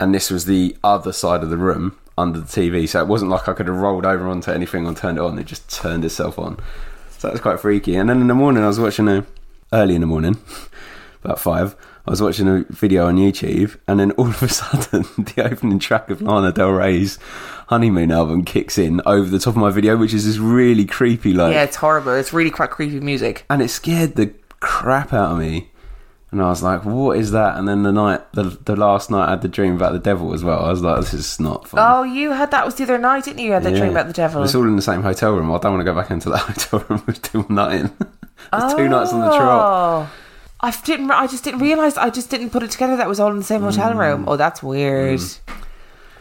Speaker 2: and this was the other side of the room under the TV. So it wasn't like I could have rolled over onto anything and turned it on. It just turned itself on. So that was quite freaky. And then in the morning, I was watching a early in the morning, about five. I was watching a video on YouTube, and then all of a sudden, the opening track of Lana Del Rey's Honeymoon album kicks in over the top of my video, which is this really creepy, like,
Speaker 1: Yeah, it's horrible. It's really quite creepy music.
Speaker 2: and it scared the crap out of me. And I was like, "What is that?" And then the night, the the last night, I had the dream about the devil as well. I was like, "This is not fun."
Speaker 1: Oh, you had that was the other night, didn't you? You had that
Speaker 2: Yeah.
Speaker 1: dream about the devil.
Speaker 2: It's all in the same hotel room. I don't want to go back into that hotel room with two nights. There's two nights on the trot.
Speaker 1: Oh. I didn't. I just didn't realize. I just didn't put it together. That was all in the same hotel
Speaker 2: Mm.
Speaker 1: room. Oh, that's weird.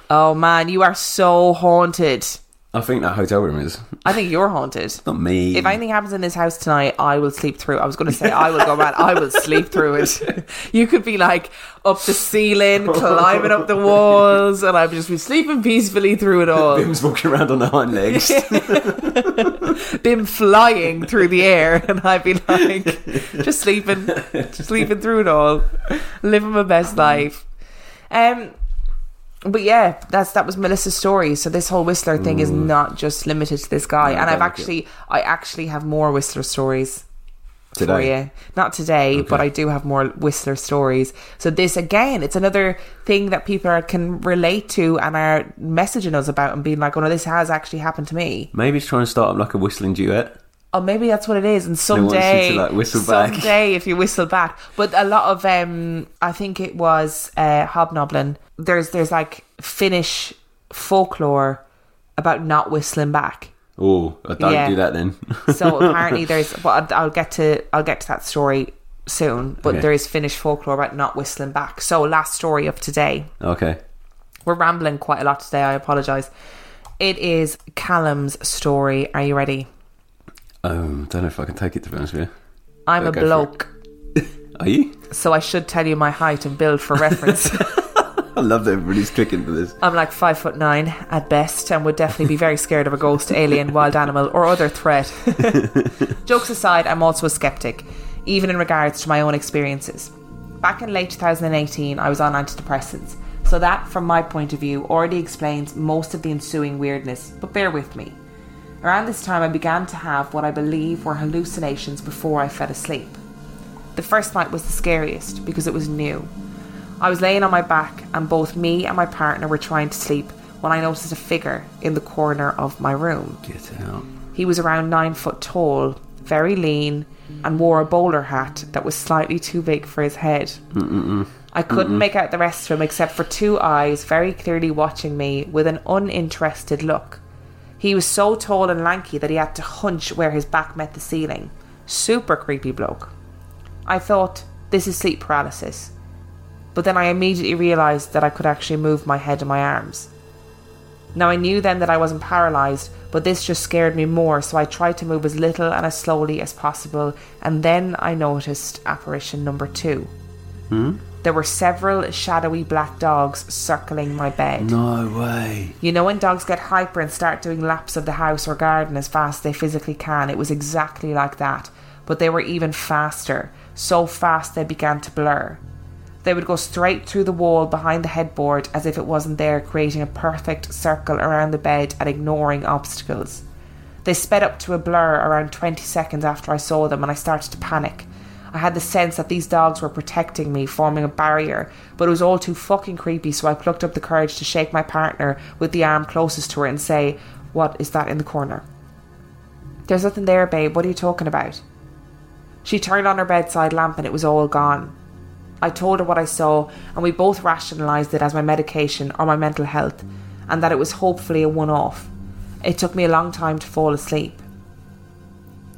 Speaker 1: Oh man, you are so haunted.
Speaker 2: I think that hotel room is
Speaker 1: I think you're haunted.
Speaker 2: not me.
Speaker 1: If anything happens in this house tonight, I will sleep through. I was going to say I will go mad. I will sleep through it. You could be like up the ceiling, climbing up the walls, and I'd just be sleeping peacefully through it all.
Speaker 2: Bim's walking around on the hind legs.
Speaker 1: Bim flying through the air, and I'd be like, just sleeping, just sleeping through it all, living my best life. Um, but yeah, that's that was Melissa's story. So this whole Whistler thing is not just limited to this guy,
Speaker 2: No,
Speaker 1: and I've
Speaker 2: it.
Speaker 1: actually, I actually have more Whistler stories for
Speaker 2: Today.
Speaker 1: you. Not today, but I do have more Whistler stories. So this again, it's another thing that people are, can relate to and are messaging us about and being like, "Oh no, this has actually happened to me."
Speaker 2: Maybe it's trying to start up like a whistling duet.
Speaker 1: oh, maybe that's what it is. And
Speaker 2: you to,
Speaker 1: someday,
Speaker 2: like, whistle back.
Speaker 1: someday, if you whistle back. But a lot of, um, I think it was uh, Hobnoblin. There's there's like Finnish folklore about not whistling back.
Speaker 2: Oh, I don't
Speaker 1: Yeah.
Speaker 2: do that then.
Speaker 1: So apparently there's, but I'll, I'll get to I'll get to that story soon. But
Speaker 2: Okay.
Speaker 1: there is Finnish folklore about not whistling back. So last story of today.
Speaker 2: okay.
Speaker 1: We're rambling quite a lot today. I apologise. It is Callum's story. Are you ready?
Speaker 2: Um, don't know if I can take it to be honest with you.
Speaker 1: I'm
Speaker 2: Yeah,
Speaker 1: a
Speaker 2: go for it.
Speaker 1: bloke,
Speaker 2: Are you?
Speaker 1: so I should tell you my height and build for reference.
Speaker 2: I love that everybody's tricking for this.
Speaker 1: I'm like five foot nine at best, and would definitely be very scared of a ghost, alien, wild animal, or other threat. Jokes aside, I'm also a skeptic, even in regards to my own experiences. Back in late 2018, I was on antidepressants, so that, from my point of view, already explains most of the ensuing weirdness, but bear with me. Around this time, I began to have what I believe were hallucinations before I fell asleep. The first night was the scariest because it was new. I was laying on my back, and both me and my partner were trying to sleep when I noticed a figure in the corner of my room.
Speaker 2: Get out.
Speaker 1: He was around nine foot tall, very lean, and wore a bowler hat that was slightly too big for his head. I couldn't make out the rest of him except for two eyes very clearly watching me with an uninterested look. He was so tall and lanky that he had to hunch where his back met the ceiling. Super creepy bloke. I thought, this is sleep paralysis. But then I immediately realised that I could actually move my head and my arms. Now I knew then that I wasn't paralysed, but this just scared me more, so I tried to move as little and as slowly as possible, and then I noticed apparition number two. Hmm? There were several shadowy black dogs circling my bed.
Speaker 2: No way.
Speaker 1: You know when dogs get hyper and start doing laps of the house or garden as fast as they physically can? It was exactly like that, but they were even faster, so fast they began to blur. They would go straight through the wall behind the headboard as if it wasn't there, creating a perfect circle around the bed and ignoring obstacles. They sped up to a blur around 20 seconds after I saw them and I started to panic. I had the sense that these dogs were protecting me, forming a barrier, but it was all too fucking creepy, so I plucked up the courage to shake my partner with the arm closest to her and say, What is that in the corner? There's nothing there, babe. What are you talking about? She turned on her bedside lamp and it was all gone. I told her what I saw, and we both rationalised it as my medication or my mental health, and that it was hopefully a one off. It took me a long time to fall asleep.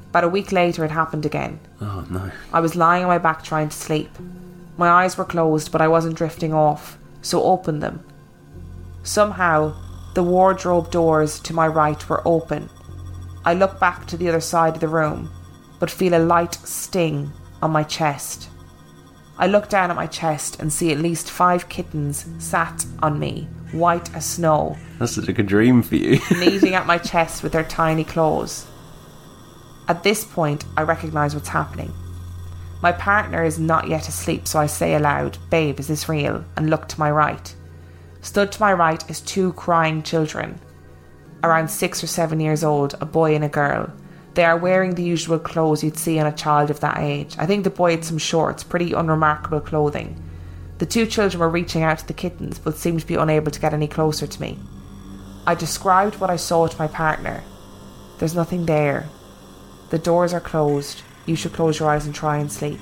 Speaker 1: About a week later, it happened again.
Speaker 2: Oh no.
Speaker 1: I was lying on my back trying to sleep. My eyes were closed, but I wasn't drifting off, so opened them. Somehow, the wardrobe doors to my right were open. I look back to the other side of the room, but feel a light sting on my chest. I look down at my chest and see at least five kittens sat on me, white as snow,
Speaker 2: That's like a good dream for you.
Speaker 1: kneading at my chest with their tiny claws. At this point, I recognise what's happening. My partner is not yet asleep, so I say aloud, Babe, is this real? and look to my right. Stood to my right is two crying children, around six or seven years old, a boy and a girl. They are wearing the usual clothes you'd see on a child of that age. I think the boy had some shorts, pretty unremarkable clothing. The two children were reaching out to the kittens, but seemed to be unable to get any closer to me. I described what I saw to my partner. There's nothing there. The doors are closed. You should close your eyes and try and sleep.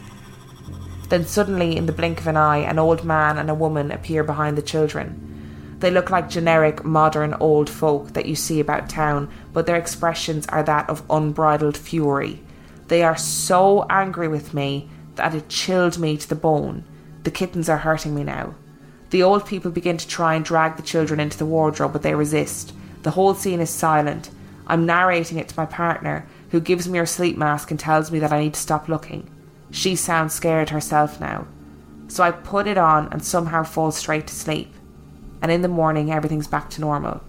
Speaker 1: Then suddenly, in the blink of an eye, an old man and a woman appear behind the children. They look like generic modern old folk that you see about town, but their expressions are that of unbridled fury. They are so angry with me that it chilled me to the bone. The kittens are hurting me now. The old people begin to try and drag the children into the wardrobe, but they resist. The whole scene is silent. I'm narrating it to my partner, who gives me her sleep mask and tells me that I need to stop looking. She sounds scared herself now. So I put it on and somehow fall straight to sleep. And in the morning, everything's back to normal.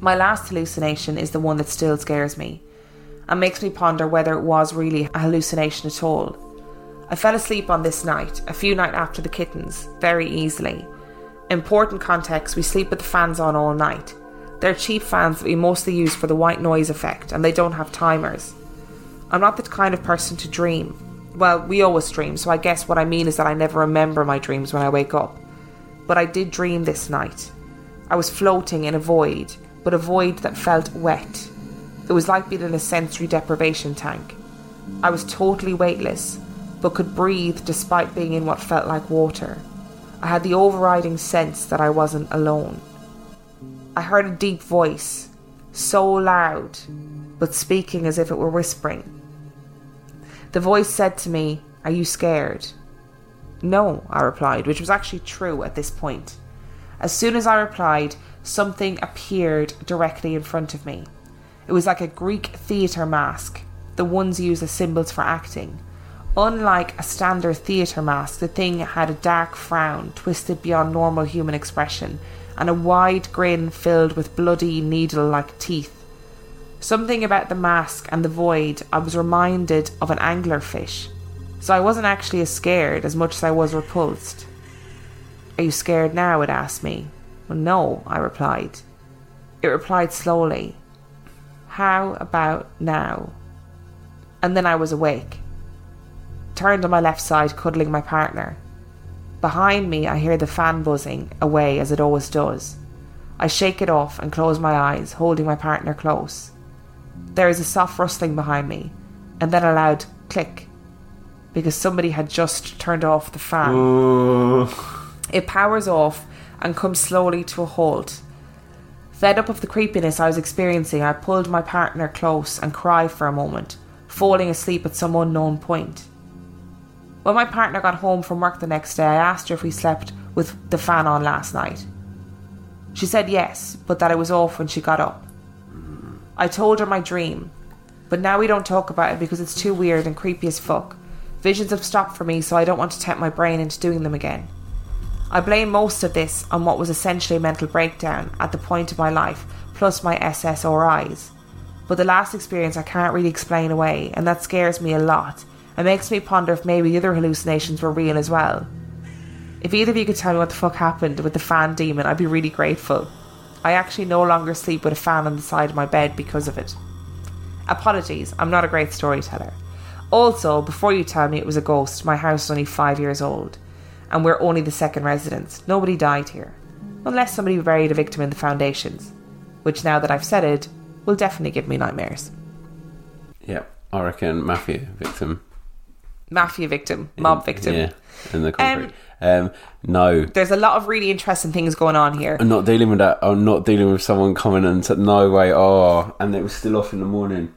Speaker 1: My last hallucination is the one that still scares me and makes me ponder whether it was really a hallucination at all. I fell asleep on this night, a few nights after the kittens, very easily. Important context we sleep with the fans on all night. They're cheap fans that we mostly use for the white noise effect, and they don't have timers. I'm not the kind of person to dream. Well, we always dream, so I guess what I mean is that I never remember my dreams when I wake up. But I did dream this night. I was floating in a void, but a void that felt wet. It was like being in a sensory deprivation tank. I was totally weightless, but could breathe despite being in what felt like water. I had the overriding sense that I wasn't alone. I heard a deep voice, so loud, but speaking as if it were whispering. The voice said to me, Are you scared? No, I replied, which was actually true at this point. As soon as I replied, something appeared directly in front of me. It was like a Greek theatre mask, the ones used as symbols for acting. Unlike a standard theatre mask, the thing had a dark frown twisted beyond normal human expression and a wide grin filled with bloody needle like teeth. Something about the mask and the void, I was reminded of an anglerfish, so I wasn't actually as scared as much as I was repulsed. Are you scared now? it asked me. Well, no, I replied. It replied slowly. How about now? And then I was awake. Turned on my left side, cuddling my partner. Behind me, I hear the fan buzzing away as it always does. I shake it off and close my eyes, holding my partner close. There is a soft rustling behind me, and then a loud click, because somebody had just turned off the fan.
Speaker 2: Ooh.
Speaker 1: It powers off and comes slowly to a halt. Fed up of the creepiness I was experiencing, I pulled my partner close and cried for a moment, falling asleep at some unknown point. When my partner got home from work the next day, I asked her if we slept with the fan on last night. She said yes, but that it was off when she got up. I told her my dream, but now we don't talk about it because it's too weird and creepy as fuck. Visions have stopped for me, so I don't want to tempt my brain into doing them again. I blame most of this on what was essentially a mental breakdown at the point of my life, plus my SSRIs. But the last experience I can't really explain away, and that scares me a lot and makes me ponder if maybe the other hallucinations were real as well. If either of you could tell me what the fuck happened with the fan demon, I'd be really grateful. I actually no longer sleep with a fan on the side of my bed because of it. Apologies, I'm not a great storyteller. Also, before you tell me it was a ghost, my house is only five years old, and we're only the second residents. Nobody died here. Unless somebody buried a victim in the foundations, which now that I've said it, will definitely give me nightmares.
Speaker 2: Yeah, I reckon mafia victim.
Speaker 1: Mafia victim, mob victim.
Speaker 2: Yeah, in the concrete. Um, no,
Speaker 1: There's a lot of really interesting things going on here.
Speaker 2: I'm not dealing with that. I'm not dealing with someone coming and said, no way, oh, and it was still off in the morning.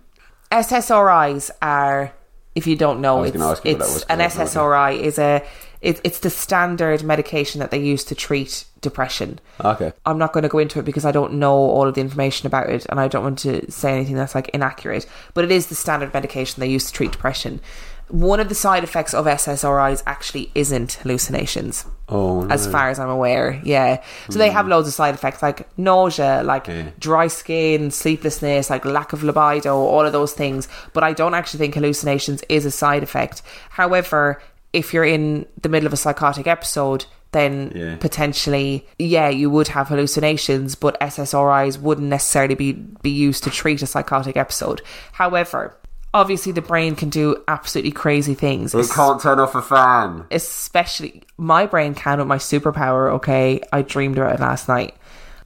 Speaker 1: SSRIs are, if you don't know, it's,
Speaker 2: gonna ask you what that
Speaker 1: it's an SSRI is a it, it's the standard medication that they use to treat depression.
Speaker 2: Okay.
Speaker 1: I'm not going to go into it because I don't know all of the information about it, and I don't want to say anything that's like inaccurate. But it is the standard medication they use to treat depression. One of the side effects of SSRIs actually isn't hallucinations
Speaker 2: Oh, no.
Speaker 1: as far as I'm aware. Yeah. So they have hmm. loads of side effects like nausea, like
Speaker 2: Yeah.
Speaker 1: dry skin, sleeplessness, like lack of libido, all of those things. But I don't actually think hallucinations is a side effect. However, if you're in the middle of a psychotic episode, then
Speaker 2: Yeah.
Speaker 1: potentially, yeah, you would have hallucinations, but SSRIs wouldn't necessarily be, be used to treat a psychotic episode. However, obviously the brain can do absolutely crazy things
Speaker 2: It can't turn off a fan.
Speaker 1: especially my brain can with my superpower. Okay, I dreamed about it last night.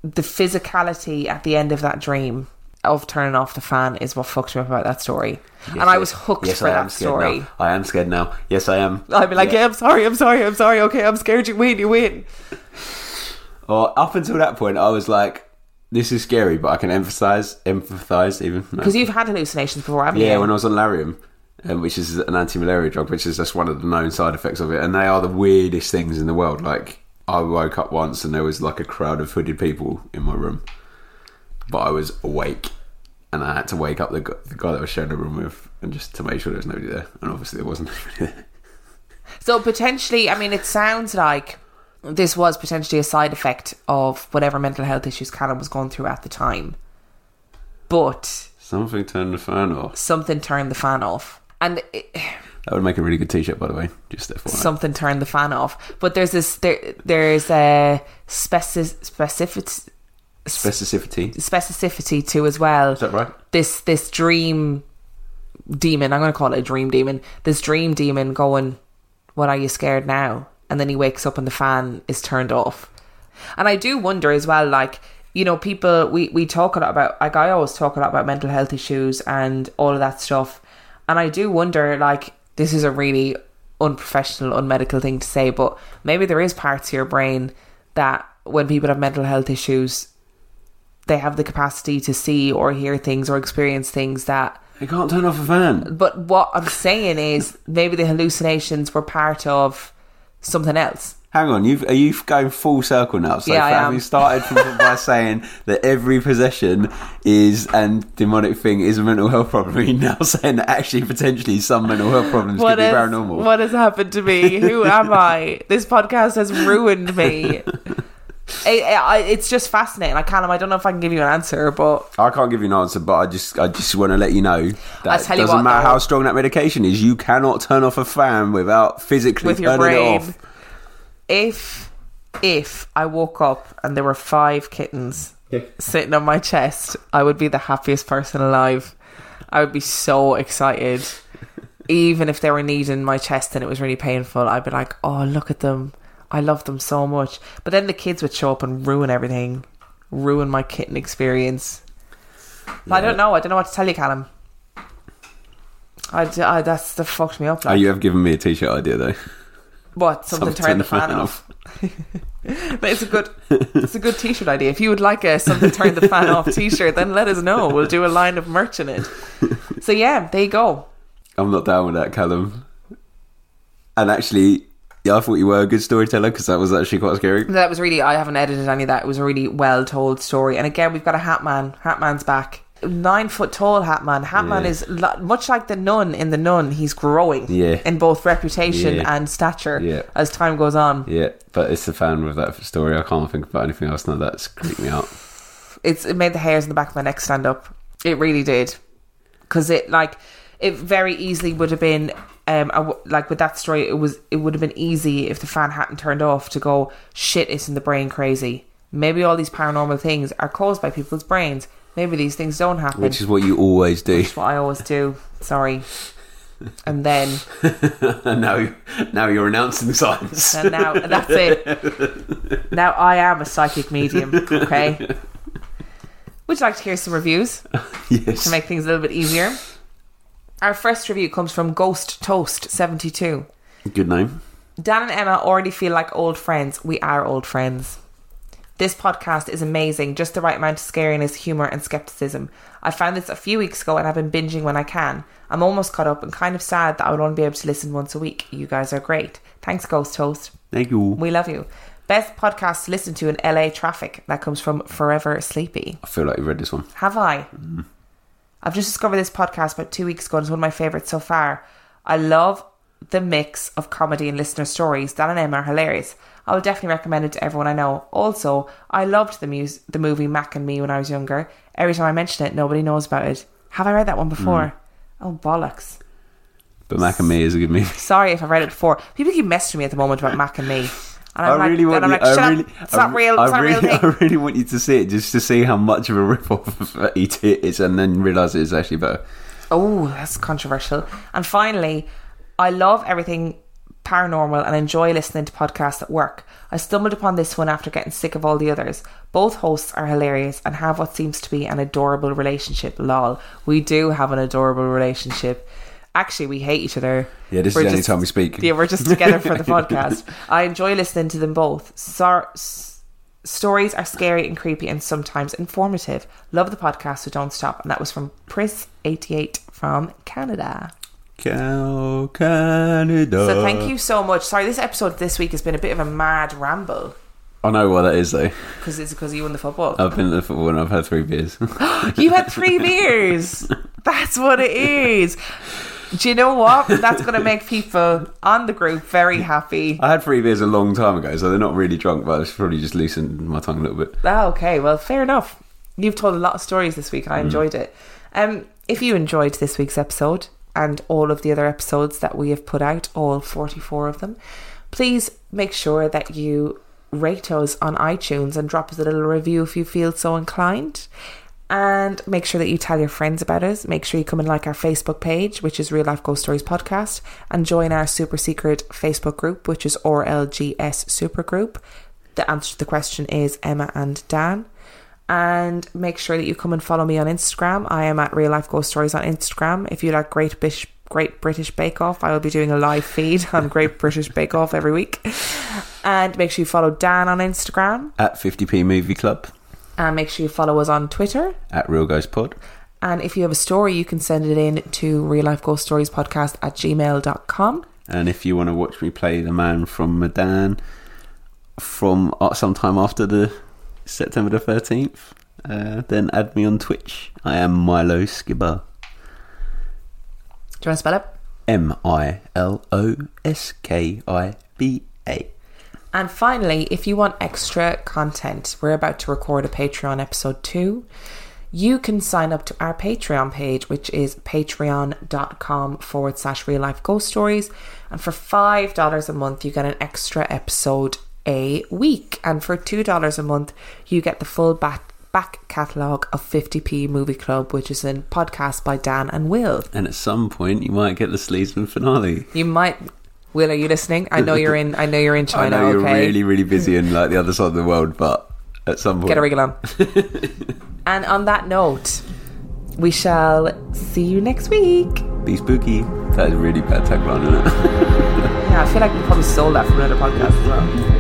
Speaker 1: The physicality at the end of that dream of turning off the fan is what fucked me up about that story, and I was hooked
Speaker 2: yes,
Speaker 1: for that
Speaker 2: scared
Speaker 1: story.
Speaker 2: Now. I am scared now. Yes, I am.
Speaker 1: I'd be like, yeah. I'm sorry, I'm sorry, I'm sorry. Okay, I'm scared. You win, you win.
Speaker 2: Or up until that point, I was like, "This is scary," but I can emphasize, empathize even. No.
Speaker 1: Because you've had hallucinations before, haven't
Speaker 2: Yeah,
Speaker 1: you?
Speaker 2: Yeah, when I was on Lariam, um, which is an anti-malaria drug, which is just one of the known side effects of it, and they are the weirdest things in the world. Like I woke up once and there was like a crowd of hooded people in my room, but I was awake, and I had to wake up the, gu- the guy that I was sharing the room with, and just to make sure there was nobody there, and obviously there wasn't anybody there.
Speaker 1: So potentially, I mean, it sounds like this was potentially a side effect of whatever mental health issues Callum was going through at the time, but
Speaker 2: Something turned the fan off.
Speaker 1: something turned the fan off, and. It,
Speaker 2: That would make a really good t-shirt, by the way. Just FYI.
Speaker 1: something turned the fan off. But there's this there there's a specific
Speaker 2: Specificity. Is
Speaker 1: specificity to as well.
Speaker 2: Is that right?
Speaker 1: This this dream demon, I'm gonna call it a dream demon. This dream demon going, What are you scared now? And then he wakes up and the fan is turned off. And I do wonder as well, like, you know, people we we talk a lot about like I always talk a lot about mental health issues and all of that stuff, and I do wonder like this is a really unprofessional, unmedical thing to say, but maybe there is parts of your brain that when people have mental health issues, they have the capacity to see or hear things or experience things that
Speaker 2: They can't turn off a fan.
Speaker 1: but what I'm saying is maybe the hallucinations were part of something else.
Speaker 2: Hang on, you are you going full circle now? So
Speaker 1: Yeah, I
Speaker 2: for
Speaker 1: am.
Speaker 2: started from, by saying that every possession is and demonic thing is a mental health problem, you're now saying that actually potentially some mental health problems
Speaker 1: What
Speaker 2: could be paranormal.
Speaker 1: what has happened to me? Who am I? This podcast has ruined me. It- it- it's just fascinating. Like Callum, I don't know if I can give you an answer, but
Speaker 2: I can't give you an answer, but I just I just want to let you know that
Speaker 1: you
Speaker 2: doesn't
Speaker 1: what,
Speaker 2: matter
Speaker 1: though.
Speaker 2: how strong that medication is, you cannot turn off a fan without physically
Speaker 1: with
Speaker 2: turning
Speaker 1: brain,
Speaker 2: it off.
Speaker 1: if if I woke up and there were five kittens sitting on my chest, I would be the happiest person alive. I would be so excited. Even if they were kneading my chest and it was really painful, I'd be like, "Oh, look at them! I love them so much." But then the kids would show up and ruin everything, ruin my kitten experience. I don't know. I don't know what to tell you, Callum. I, I that's the fucked me up.
Speaker 2: Oh, you have given me a t-shirt idea though.
Speaker 1: What? Something
Speaker 2: Something
Speaker 1: turn the fan off. But it's a good it's a good t-shirt idea. If you would like a something turn the fan off t-shirt, then let us know. We'll do a line of merch in it. So yeah, there you go.
Speaker 2: I'm not down with that, Callum. And actually, yeah, I thought you were a good storyteller because that was actually quite scary.
Speaker 1: That was really I haven't edited any of that. It was a really well told story. And again, we've got a Hat Man. Hat Man's back. Nine foot tall Hat Man. Hat Man
Speaker 2: Yeah.
Speaker 1: is lo- much like the nun in the Nun. He's growing
Speaker 2: Yeah.
Speaker 1: in both reputation
Speaker 2: Yeah.
Speaker 1: and stature
Speaker 2: Yeah.
Speaker 1: as time goes on.
Speaker 2: Yeah, but it's the fan with that story. I can't think about anything else now that's creeped me out.
Speaker 1: it's it made the hairs in the back of my neck stand up. It really did, because it like it very easily would have been um I w- like with that story. It was it would have been easy if the fan hadn't turned off to go shit. It's in the brain crazy. Maybe all these paranormal things are caused by people's brains. Maybe these things don't happen.
Speaker 2: Which is what you always do.
Speaker 1: Which is what I always do. Sorry. And then
Speaker 2: and now, now you're announcing science.
Speaker 1: and now that's it. Now I am a psychic medium. Okay. Would you like to hear some reviews?
Speaker 2: yes.
Speaker 1: to make things a little bit easier. Our first review comes from Ghost Toast 72.
Speaker 2: Good name.
Speaker 1: Dan and Emma already feel like old friends. We are old friends. This podcast is amazing, just the right amount of scariness, humour, and skepticism. I found this a few weeks ago and I've been binging when I can. I'm almost caught up and kind of sad that I would only be able to listen once a week. You guys are great. Thanks, Ghost Toast.
Speaker 2: Thank you.
Speaker 1: We love you. Best podcast to listen to in LA traffic. That comes from Forever Sleepy.
Speaker 2: I feel like you read this one.
Speaker 1: Have I? Mm. I've just discovered this podcast about two weeks ago and it's one of my favourites so far. I love the mix of comedy and listener stories. Dan and Emma are hilarious. I will definitely recommend it to everyone I know. Also, I loved the mus- the movie Mac and Me when I was younger. Every time I mention it, nobody knows about it. Have I read that one before? Mm. Oh, bollocks.
Speaker 2: But Mac and Me is a good movie.
Speaker 1: Sorry if I read it before. People keep messaging me at the moment about Mac and Me. And I'm
Speaker 2: I really like, want
Speaker 1: and I'm
Speaker 2: you,
Speaker 1: like,
Speaker 2: I really,
Speaker 1: it's not real.
Speaker 2: I
Speaker 1: It's not
Speaker 2: really,
Speaker 1: real thing.
Speaker 2: I really want you to see it just to see how much of a rip-off of ET it is, and then realise it is actually better.
Speaker 1: Oh, that's controversial. And finally, I love everything paranormal and enjoy listening to podcasts at work. I stumbled upon this one after getting sick of all the others. Both hosts are hilarious and have what seems to be an adorable relationship. Lol. We do have an adorable relationship. Actually, we hate each other.
Speaker 2: Yeah, this
Speaker 1: We're
Speaker 2: is the only time we speak.
Speaker 1: Yeah, we're just together for the podcast. I enjoy listening to them both. Sor- s- stories are scary and creepy and sometimes informative. Love the podcast, so don't stop. And that was from Pris88 from Canada.
Speaker 2: Cal Canada.
Speaker 1: So thank you so much. Sorry, this episode this week has been a bit of a mad ramble
Speaker 2: I know why that is though.
Speaker 1: because it's because you won the football.
Speaker 2: I've been to the football and I've had three beers.
Speaker 1: You had three beers. That's what it is. Do you know what? That's going to make people on the group very happy.
Speaker 2: I had three beers a long time ago, so they're not really drunk, but it's probably just loosened my tongue a little bit.
Speaker 1: Ah, okay, well, fair enough. You've told a lot of stories this week. I enjoyed it. Um, if you enjoyed this week's episode and all of the other episodes that we have put out, all 44 of them, please make sure that you rate us on iTunes and drop us a little review if you feel so inclined. And make sure that you tell your friends about us. Make sure you come and like our Facebook page, which is Real Life Ghost Stories Podcast, and join our super secret Facebook group, which is RLGS Supergroup. The answer to the question is Emma and Dan. And make sure that you come and follow me on Instagram. I am at Real Life Ghost Stories on Instagram. If you like Great Bish, Great British Bake Off, I will be doing a live feed on Great British Bake Off every week. And make sure you follow Dan on Instagram.
Speaker 2: At 50p Movie Club.
Speaker 1: And make sure you follow us on Twitter.
Speaker 2: At Real Ghost Pod.
Speaker 1: And if you have a story, you can send it in to real life ghost stories podcast at gmail.com.
Speaker 2: And if you want to watch me play the man from Medan from uh, sometime after the September the 13th, uh, then add me on Twitch. I am Milo Skibber.
Speaker 1: Do you want to spell it?
Speaker 2: M I L O S K I B A.
Speaker 1: And finally, if you want extra content, we're about to record a Patreon episode two. You can sign up to our Patreon page, which is patreon.com forward slash real life ghost stories. And for $5 a month, you get an extra episode a week. And for $2 a month, you get the full back, back catalogue of 50p Movie Club, which is a podcast by Dan and Will.
Speaker 2: And at some point, you might get the Sleazeman finale.
Speaker 1: You might. Will, are you listening? I know you're in. I know you're in China.
Speaker 2: I know you're
Speaker 1: okay?
Speaker 2: really, really busy in like the other side of the world, but at some point,
Speaker 1: Get a wriggle on. and on that note, we shall see you next week.
Speaker 2: be spooky. That is a really bad tagline, isn't it?
Speaker 1: Yeah, I feel like we probably stole that from another podcast as well.